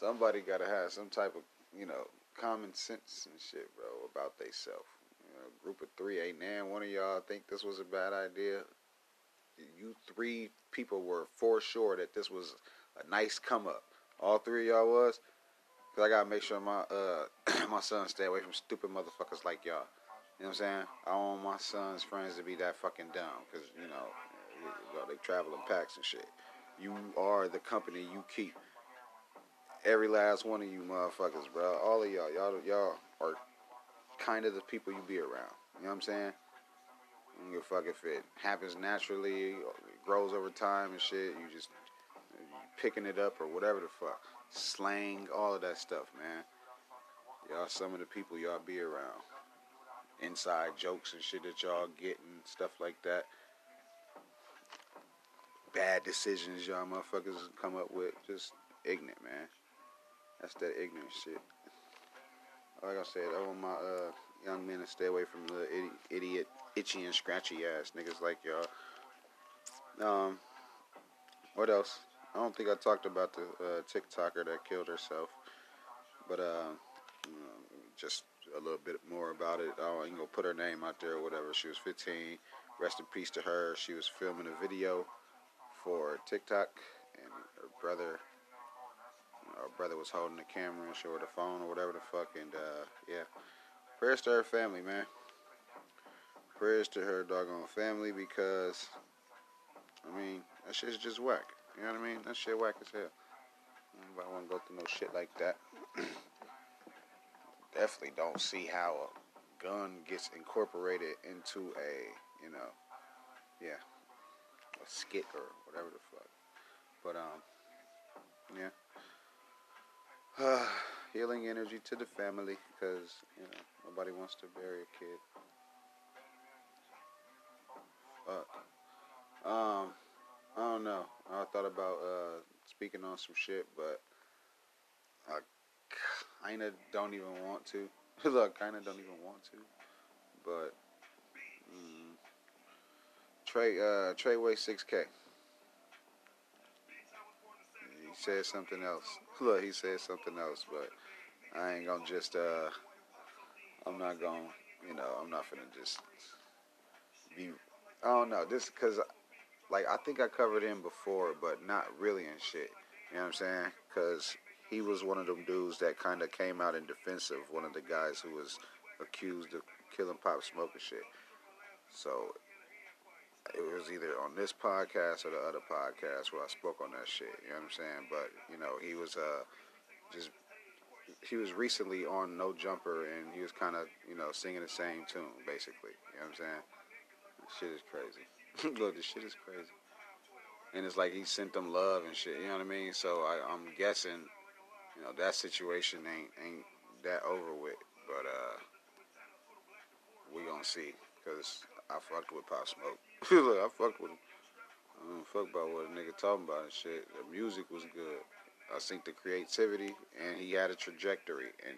Somebody gotta have some type of, you know, common sense and shit, bro, about they self. You know, group of three ain't nan one of y'all think this was a bad idea. You three people were for sure that this was a nice come up. All three of y'all was. Cause I gotta make sure my uh my son stay away from stupid motherfuckers like y'all. You know what I'm saying? I don't want my son's friends to be that fucking dumb. Cause you know they travel in packs and shit. You are the company you keep. Every last one of you motherfuckers, bro. All of y'all, y'all, y'all are kind of the people you be around. You know what I'm saying? You fuck if it happens naturally, it grows over time and shit. You just picking it up or whatever the fuck. Slang, all of that stuff, man. Y'all some of the people y'all be around. Inside jokes and shit that y'all get and stuff like that. Bad decisions y'all motherfuckers come up with. Just ignorant, man. That's that ignorant shit. Like I said, I want my uh, young men to stay away from the idiot, itchy and scratchy ass niggas like y'all. Um, what else? I don't think I talked about the uh, TikToker that killed herself, but uh, just a little bit more about it. I ain't gonna put her name out there or whatever. She was 15. Rest in peace to her. She was filming a video for TikTok, and her brother our brother was holding the camera and showed the phone or whatever the fuck. And uh, yeah, prayers to her family, man. prayers to her doggone family because, I mean, that shit's just whack. You know what I mean? That shit whack as hell. Nobody want to go through no shit like that. Definitely don't see how a gun gets incorporated into a, you know, yeah, skit or whatever the fuck. But um, yeah. Uh, healing energy to the family because you know nobody wants to bury a kid. Fuck. Um, I don't know. I thought about uh, speaking on some shit, but I kinda don't even want to. Look, kinda don't even want to, but mm, Trey uh, Treyway six K. He said something else. Look, he said something else, but I ain't gonna just uh, I'm not gonna, you know, I'm not gonna just be. I don't know, this because like I think I covered him before, but not really in shit. You know what I'm saying? Because he was one of them dudes that kind of came out in defense of one of the guys who was accused of killing Pop Smoke and shit. So it was either on this podcast or the other podcast where I spoke on that shit. You know what I'm saying? But you know, he was uh just he was recently on No Jumper and he was kind of you know singing the same tune basically. You know what I'm saying? This shit is crazy. Look, this shit is crazy. And it's like he sent them love and shit. You know what I mean? So I, I'm guessing, you know, that situation ain't ain't that over with. But uh, we gonna see. Cause I fucked with Pop Smoke. Look, I fucked with him. I don't fuck about what a nigga talking about and shit. The music was good. I think the creativity and he had a trajectory and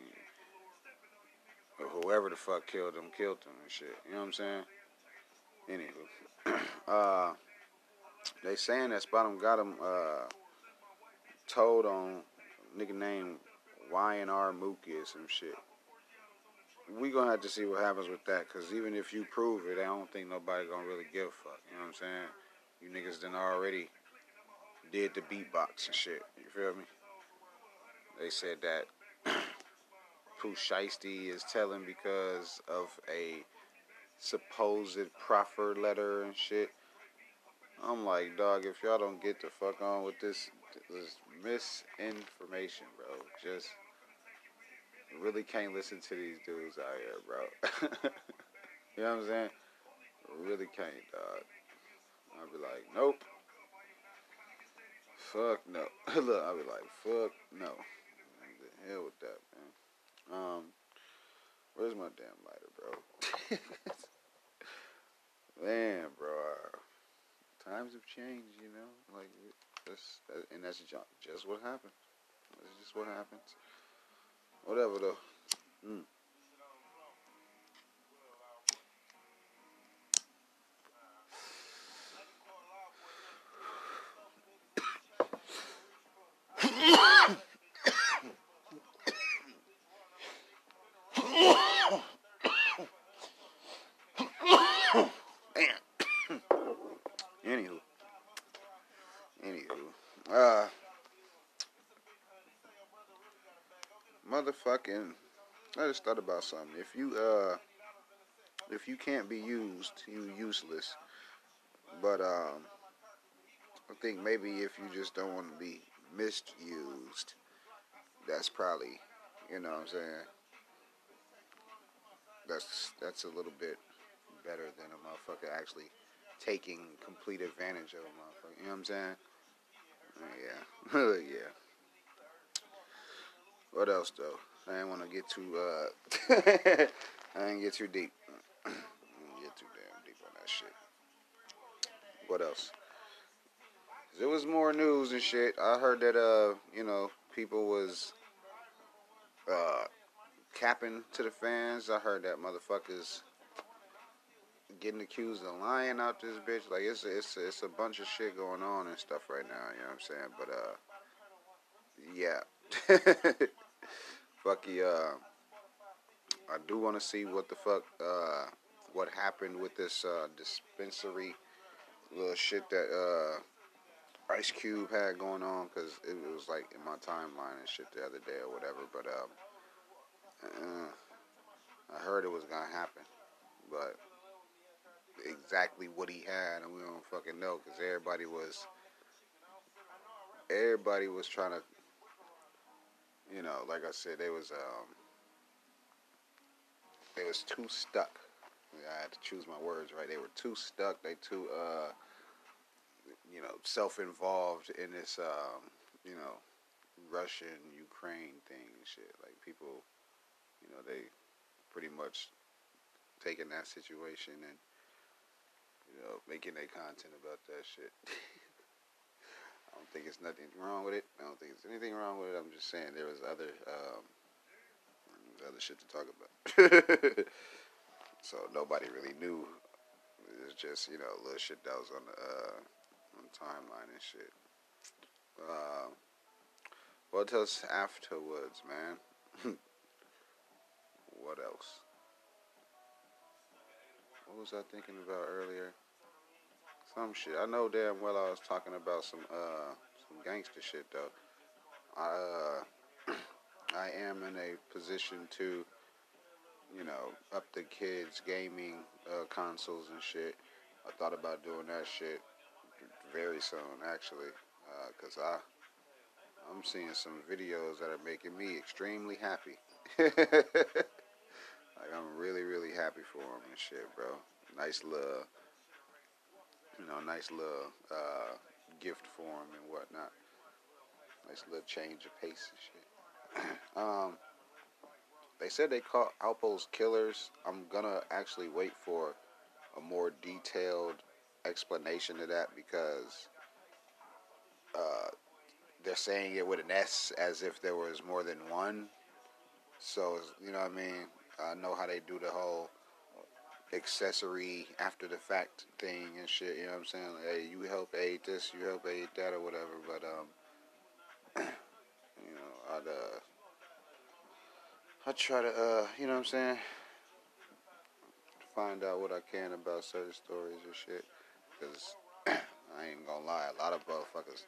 whoever the fuck killed him killed him and shit. You know what I'm saying? Anywho, uh, they saying that Spotemgottem uh, told on nigga named Y&R Mookie or some shit. We gonna have to see what happens with that, cause even if you prove it, I don't think nobody gonna really give a fuck. You know what I'm saying? You niggas done already did the beatbox and shit. You feel me? They said that Pooh Shiesty is telling because of a supposed proffer letter and shit. I'm like, dog, if y'all don't get the fuck on with this, this misinformation, bro, just really can't listen to these dudes out here, bro. you know what I'm saying? Really can't, dog. I'll be like, nope. Fuck no. Look, I'll be like, fuck no. The hell with that, man. Um, where's my damn lighter, bro? Man, bro, times have changed, you know. Like that's and that's just what happens. That's just what happens. Whatever though. Mm. Motherfucking. I just thought about something. If you uh, if you can't be used, you useless. But um, I think maybe if you just don't want to be misused, that's probably, you know what I'm saying. That's that's a little bit better than a motherfucker actually taking complete advantage of a motherfucker. You know what I'm saying? Yeah, yeah. What else though? I didn't want to get too. Uh, I didn't get too deep. get too damn deep on that shit. What else? There was more news and shit. I heard that uh, you know, people was uh capping to the fans. I heard that motherfuckers getting accused of lying out this bitch. Like it's it's it's a bunch of shit going on and stuff right now. You know what I'm saying? But uh, yeah. Fucky, uh, I do want to see what the fuck, uh, what happened with this uh, dispensary little shit that uh, Ice Cube had going on because it was like in my timeline and shit the other day or whatever. But um, uh, I heard it was gonna happen, but exactly what he had, and we don't fucking know because everybody was everybody was trying to, you know, like I said, they was um, they was too stuck. I had to choose my words right. They were too stuck. They too, uh, you know, self-involved in this, um, you know, Russian Ukraine thing and shit. Like people, you know, they pretty much taking that situation and you know making their content about that shit. I don't think it's nothing wrong with it. I don't think it's anything wrong with it. I'm just saying there was other um, other shit to talk about. so nobody really knew. It's just you know a little shit that was on the uh, on the timeline and shit. Uh, what else afterwards, man? what else? What was I thinking about earlier? Some shit. I know damn well I was talking about some uh some gangster shit though. I uh I am in a position to, you know, up the kids' gaming uh, consoles and shit. I thought about doing that shit very soon, actually, because uh, I I'm seeing some videos that are making me extremely happy. like I'm really, really happy for them and shit, bro. Nice little, you know, nice little uh, gift for him and whatnot. Nice little change of pace and shit. um, they said they caught Alpo's killers. I'm gonna actually wait for a more detailed explanation of that because uh, they're saying it with an S as if there was more than one. So you know what I mean. I know how they do the whole accessory after the fact thing and shit. You know what I'm saying? Like, hey, you help aid this, you help aid that, or whatever. But um, you know, I'd uh, I try to uh, you know what I'm saying, find out what I can about certain stories and shit. Cause I ain't gonna lie, a lot of motherfuckers,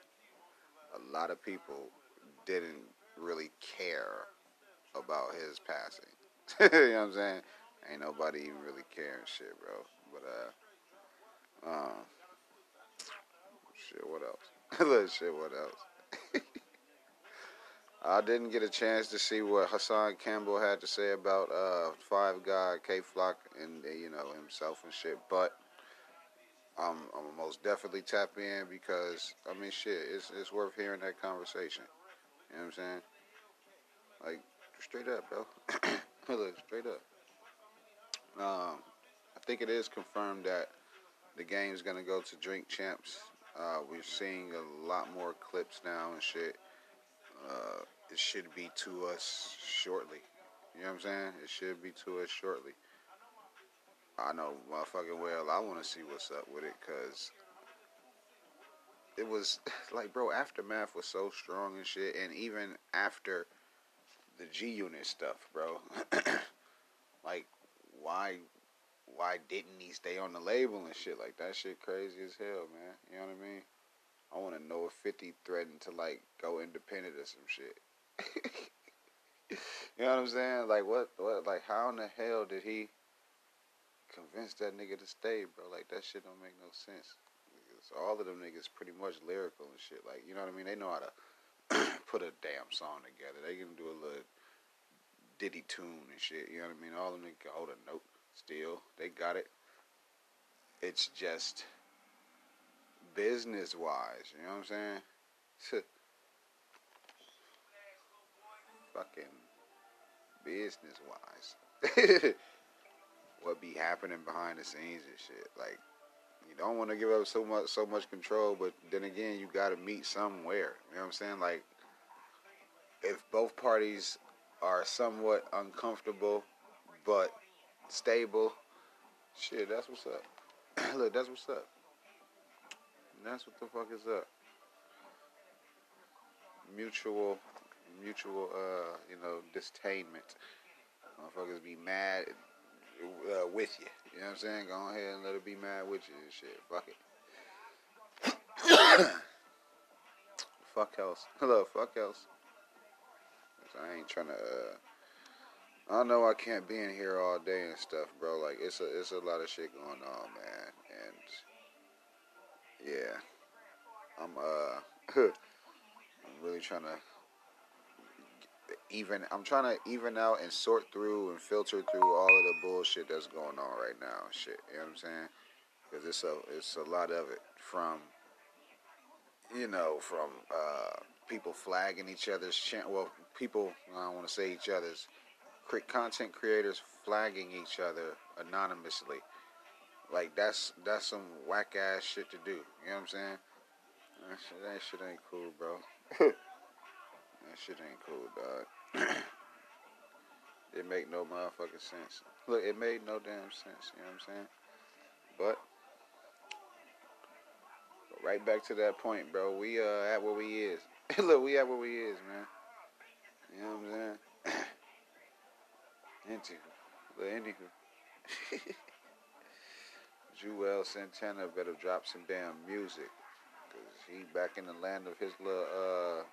a lot of people didn't really care about his passing. you know what I'm saying? Ain't nobody even really caring shit, bro. But uh, um, shit. What else? Little shit. What else? I didn't get a chance to see what Hassan Campbell had to say about uh, Five Guy, Kay Flock, and uh, you know himself and shit. But I'm, I'm most definitely tap in because I mean shit, it's it's worth hearing that conversation. You know what I'm saying? Like straight up, bro. Look, straight up. Um, I think it is confirmed that the game's gonna go to Drink Champs. Uh, we're seeing a lot more clips now and shit. Uh, it should be to us shortly. You know what I'm saying? It should be to us shortly. I know motherfucking well I want to see what's up with it because it was like, bro, Aftermath was so strong and shit. And even after the G Unit stuff, bro, like, why why didn't he stay on the label and shit like that? Shit crazy as hell, man. You know what I mean? I want to know if Fifty threatened to like go independent or some shit. you know what I'm saying? Like what? What? Like how in the hell did he convince that nigga to stay, bro? Like that shit don't make no sense. Because all of them niggas pretty much lyrical and shit. Like you know what I mean? They know how to put a damn song together. They can do a little ditty tune and shit. You know what I mean? All of them niggas hold a note still. They got it. It's just business wise. You know what I'm saying? Fucking business wise. what be happening behind the scenes and shit. Like you don't want to give up so much so much control, but then again, you got to meet somewhere. You know what I'm saying? Like if both parties are somewhat uncomfortable but stable, shit, that's what's up. Look, that's what's up. That's what the fuck is up. Mutual, mutual, uh, you know, disdainment. Motherfuckers be mad uh, with you. You know what I'm saying? Go ahead and let it be mad with you and shit. Fuck it. fuck else. Hello, fuck else. I ain't trying to uh, I know I can't be in here all day and stuff, bro. Like it's a it's a lot of shit going on, man. And yeah, I'm uh, I'm really trying to even. I'm trying to even out and sort through and filter through all of the bullshit that's going on right now. Shit, you know what I'm saying? Because it's a it's a lot of it from you know from uh, people flagging each other's channel. Well, people I want to say each other's content creators flagging each other anonymously. Like that's that's some whack ass shit to do. You know what I'm saying? That shit, that shit ain't cool, bro. that shit ain't cool, dog. it make no motherfucking sense. Look, it made no damn sense. You know what I'm saying? But right back to that point, bro. We uh at where we is. Look, we at where we is, man. You know what I'm saying? Into. But anywho. Juelz Santana better drop some damn music. Cause he back in the land of his little uh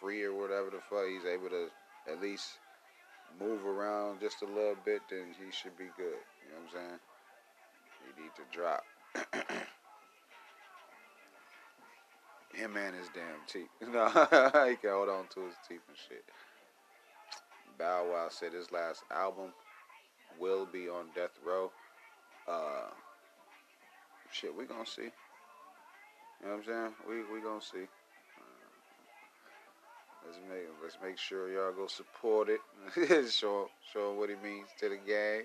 free or whatever the fuck. He's able to at least move around just a little bit, then he should be good. You know what I'm saying? He need to drop. Him and his damn teeth. No, he can hold on to his teeth and shit. Bow Wow said his last album will be on Death Row. Uh, shit, we gonna see. You know what I'm saying? We we gonna see. Uh, let's make let's make sure y'all go support it. show show what he means to the gang.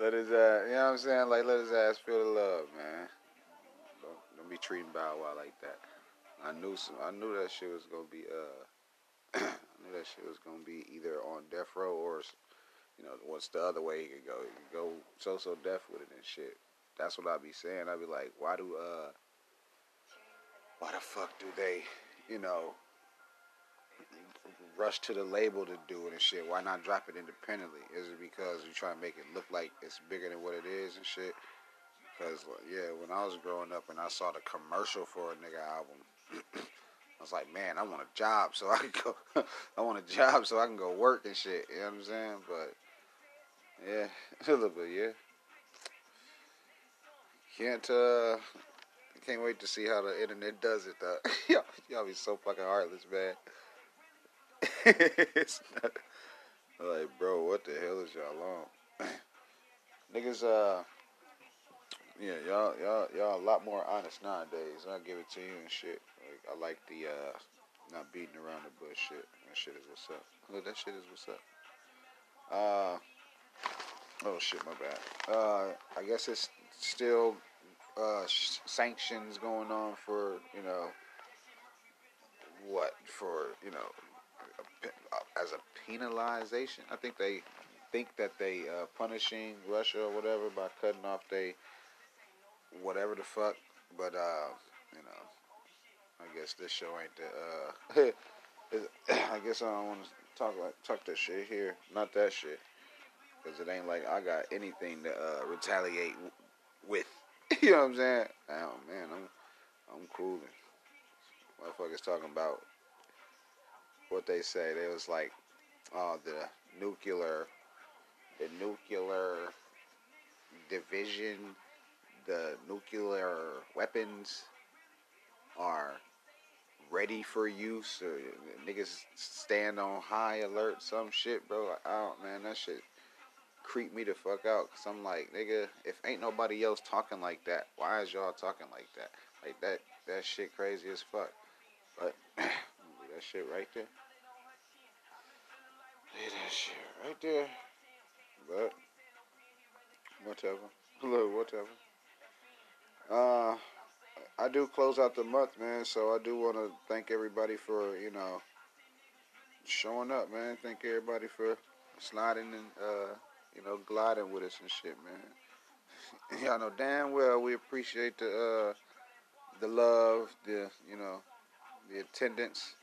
let his uh, you know what I'm saying? Like let his ass feel the love, man. Don't be treating Bow Wow like that. I knew some. I knew that shit was gonna be uh. I knew that shit was gonna be either on death row or, you know, what's the other way he could go? He could go so so deaf with it and shit. That's what I'd be saying. I'd be like, why do uh, why the fuck do they, you know, rush to the label to do it and shit? Why not drop it independently? Is it because you try to make it look like it's bigger than what it is and shit? Because yeah, when I was growing up and I saw the commercial for a nigga album. I was like, man, I want a job so I can go. I want a job so I can go work and shit. You know what I'm saying? But yeah, a little bit, yeah. Can't uh, can't wait to see how the internet does it. Though. y'all, y'all be so fucking heartless, man. it's not like, bro, what the hell is y'all on? Niggas, uh, yeah, y'all, y'all, y'all a lot more honest nowadays. I give it to you and shit. Like, I like the uh, not beating around the bush shit. That shit is what's up. Look, that shit is what's up. Uh, oh shit, my bad. Uh, I guess it's still uh, sanctions going on for you know what for you know as a penalization. I think they think that they uh, punishing Russia or whatever by cutting off they whatever the fuck. But uh, you know, I guess this show ain't the. Uh, I guess I don't want to talk like talk that shit here, not that shit, because it ain't like I got anything to uh, retaliate with. you know what I'm saying? Oh man, I'm I'm cool. Motherfuckers talking about what they say. They was like, oh, the nuclear, the nuclear division the nuclear weapons are ready for use or niggas stand on high alert some shit bro I don't man that shit creep me the fuck out because i'm like nigga if ain't nobody else talking like that why is y'all talking like that? Like that that shit crazy as fuck. But that shit right there. Leave that shit right there. But whatever. Look whatever uh, I do close out the month, man. So I do want to thank everybody for you know showing up, man. Thank everybody for sliding and uh, you know gliding with us and shit, man. Y'all know damn well we appreciate the uh, the love, the you know the attendance.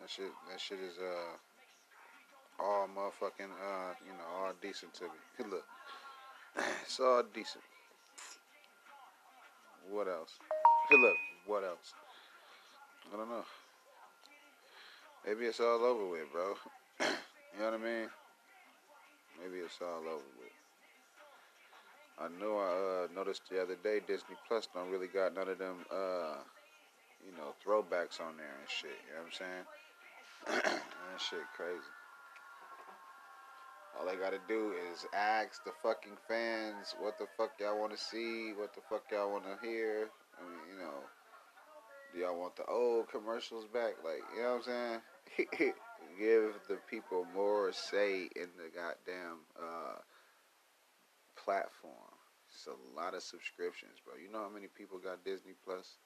That shit, that shit is uh all motherfucking uh you know all decent to me. Look, it's all decent. What else? Look, what else? I don't know. Maybe it's all over with, bro. You know what I mean? Maybe it's all over with. I know I uh, noticed the other day Disney Plus don't really got none of them, uh, you know, throwbacks on there and shit. You know what I'm saying? that shit crazy. All they gotta do is ask the fucking fans what the fuck y'all want to see, what the fuck y'all want to hear. I mean, you know, do y'all want the old commercials back? Like, you know what I'm saying? Give the people more say in the goddamn uh, platform. It's a lot of subscriptions, bro. You know how many people got Disney Plus?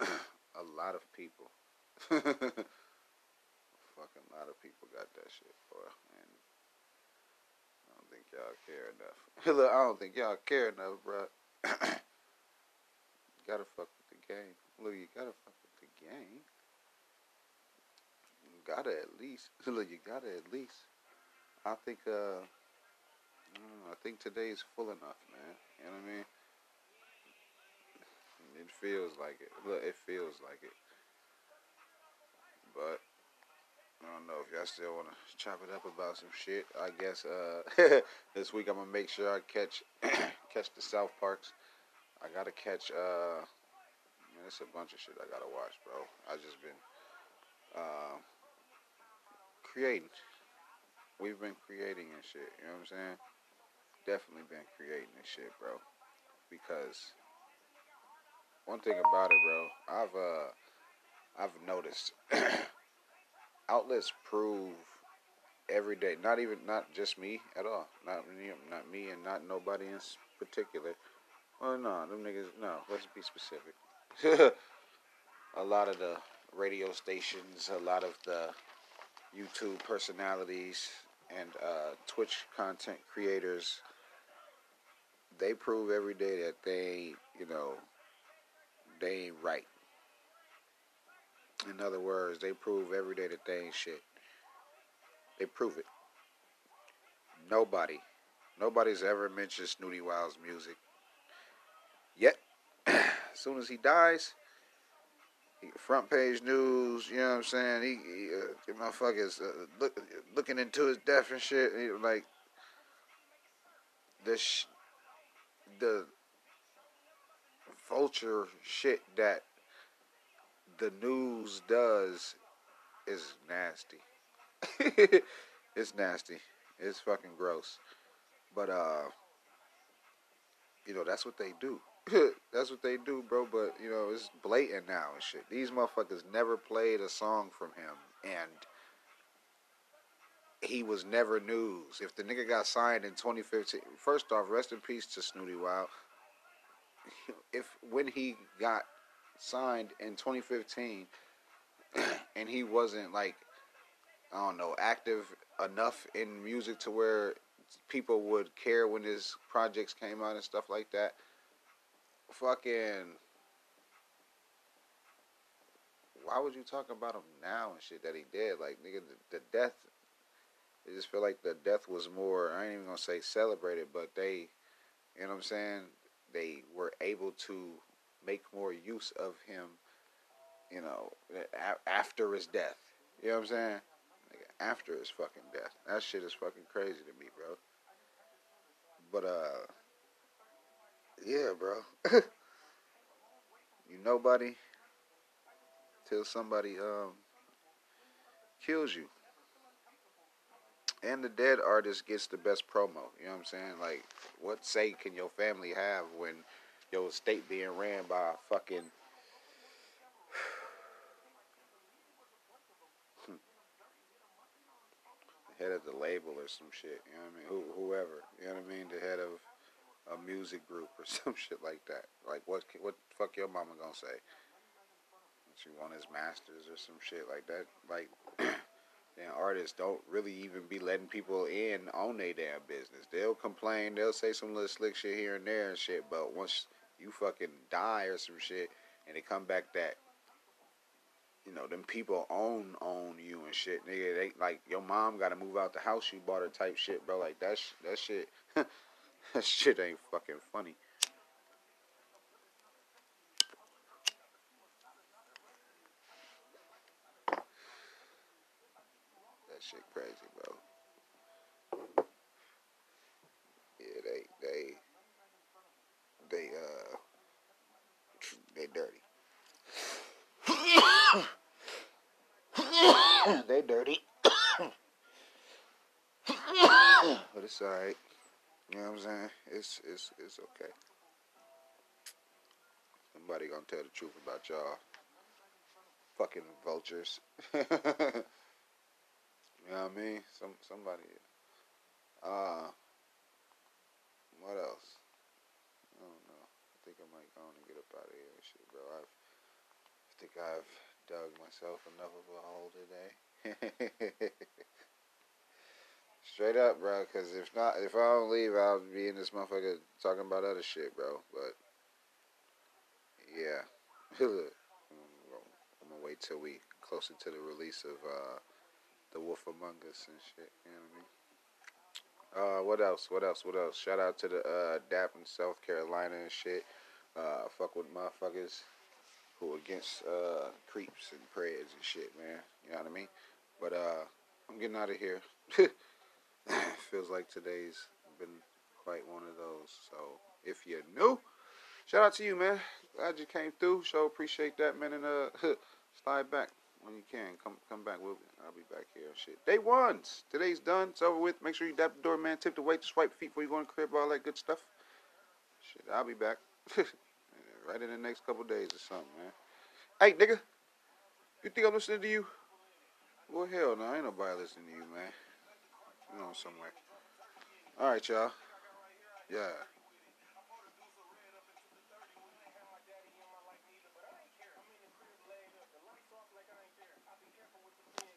a lot of people. Fucking lot of people got that shit, boy. And I don't think y'all care enough. Look, I don't think y'all care enough, bro. gotta fuck with the game. Look, you gotta fuck with the game. You gotta at least. Look, you gotta at least. I think, uh, I, know, I think today's full enough, man. You know what I mean? It feels like it. Look, it feels like it. But I don't know if y'all still want to chop it up about some shit. I guess uh, this week I'm gonna make sure I catch catch the South Parks. I gotta catch. Uh, man, it's a bunch of shit I gotta watch, bro. I just been uh, creating. We've been creating and shit. You know what I'm saying? Definitely been creating and shit, bro. Because one thing about it, bro, I've uh, I've noticed outlets prove every day. Not even not just me at all. Not me, not me, and not nobody in particular. Well, no, them niggas. No, let's be specific. a lot of the radio stations, a lot of the YouTube personalities, and uh, Twitch content creators, they prove every day that they, you know, they ain't right. In other words, they prove every day that they ain't shit. They prove it. Nobody, nobody's ever mentioned Snootie Wild's music. Yet, as soon as he dies, he, front page news, you know what I'm saying? He, he uh, motherfuckers uh, look, looking into his death and shit. He, like, the, sh- the vulture shit that the news does is nasty. it's nasty. It's fucking gross. But uh you know, that's what they do. that's what they do, bro, but you know, it's blatant now and shit. These motherfuckers never played a song from him and he was never news. If the nigga got signed in 2015, first off, rest in peace to Snootie Wild. If when he got signed in 2015 and he wasn't like I don't know active enough in music to where people would care when his projects came out and stuff like that. Fucking why would you talk about him now and shit that he did? Like nigga the, the death I just feel like the death was more I ain't even gonna say celebrated, but they you know what I'm saying, they were able to make more use of him, you know, after his death. You know what I'm saying? After his fucking death. That shit is fucking crazy to me, bro. But, uh, yeah, bro. you nobody till somebody, um, kills you. And the dead artist gets the best promo. You know what I'm saying? Like, what say can your family have when your state being ran by a fucking head of the label or some shit. You know what I mean? Who, whoever. You know what I mean? The head of a music group or some shit like that. Like what? What fuck your mama gonna say? She want his masters or some shit like that. Like. then artists don't really even be letting people in on their damn business. They'll complain, they'll say some little slick shit here and there and shit, but once you fucking die or some shit, and they come back that you know them people own own you and shit, nigga. They like your mom got to move out the house you bought her type shit, bro. Like that sh- that shit that shit ain't fucking funny. That shit crazy, bro. Yeah, they they they uh they dirty. they dirty. but it's alright. You know what I'm saying? It's it's it's okay. Somebody gonna tell the truth about y'all. Fucking vultures. you know what I mean? Some somebody uh what else? I don't know. I think I might go on and get up out of here shit, bro. I've, I think I've dug myself enough of a hole today. Straight up, bro. Because if not, if I don't leave, I'll be in this motherfucker talking about other shit, bro. But yeah, I'm gonna wait till we closer to the release of uh, the Wolf Among Us and shit. You know what I mean? Uh, what else? What else? What else? Shout out to the uh, DAP in South Carolina and shit. Uh, fuck with motherfuckers who against uh, creeps and preds and shit, man. You know what I mean? But uh, I'm getting out of here. Feels like today's been quite one of those. So if you're new, shout out to you, man. Glad you came through. Show appreciate that, man. And uh, slide back when you can. Come come back. We'll I'll be back here. Shit. Day ones. Today's done. It's over with. Make sure you dap the door, man. Tip the weight to swipe feet before you go in the crib. All that good stuff. Shit. I'll be back. right in the next couple days or something, man. Hey, nigga. You think I'm listening to you? Well, hell no. Ain't nobody listening to you, man. You know, somewhere. All right, y'all. Yeah.